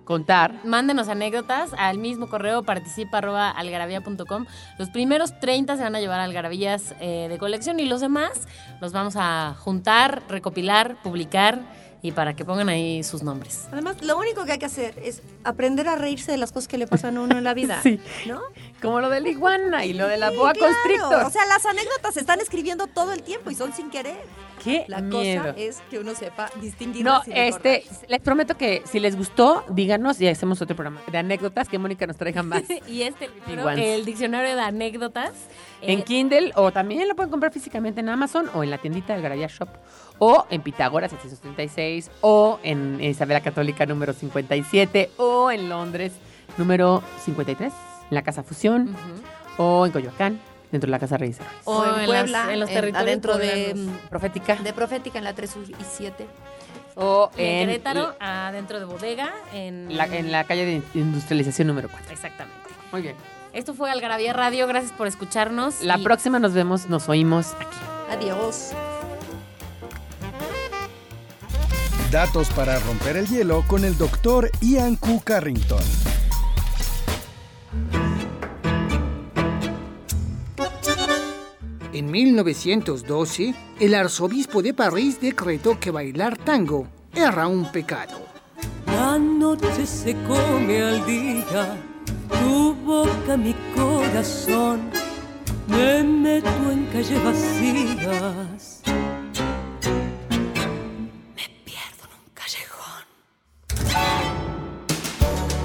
contar. Mándenos anécdotas al mismo correo participa arroba algarabía.com. Los primeros 30 se van a llevar algarabías eh, de colección y los demás los vamos a juntar, recopilar, publicar y para que pongan ahí sus nombres. Además, lo único que hay que hacer es aprender a reírse de las cosas que le pasan a uno en la vida. Sí. ¿No? Como lo de la iguana y lo de la Sí, boa claro. constrictor. O sea, las anécdotas se están escribiendo todo el tiempo y son sin querer. Qué La miedo. cosa es que uno sepa distinguir. No, este, les prometo que si les gustó, díganos y hacemos otro programa de anécdotas que Mónica nos traiga más. y este libro, el diccionario de anécdotas. en eh, Kindle o también lo pueden comprar físicamente en Amazon o en la tiendita del Garaya Shop o en Pitágoras 636 o en Isabela Católica número 57 o en Londres número 53, en la Casa Fusión, o en Coyoacán, dentro de la Casa Reyes. O, en, en Puebla, las- en los en- territorios adentro de. Profética. de Profética en la 3 y 7. O Y en en, Querétaro, adentro de bodega, en la, en la calle de industrialización número 4. Exactamente. Muy bien. Esto fue Algarabía Radio, gracias por escucharnos. La y- próxima nos vemos, nos oímos aquí. Adiós. Datos para romper el hielo con el doctor Ian Q. Carrington. En 1912, el arzobispo de París decretó que bailar tango era un pecado. La noche se come al día, tu boca mi corazón, me meto en calles vacías.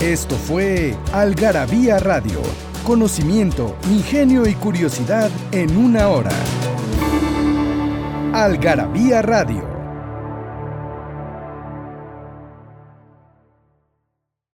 Esto fue Algarabía Radio. Conocimiento, ingenio y curiosidad en una hora. Algarabía Radio.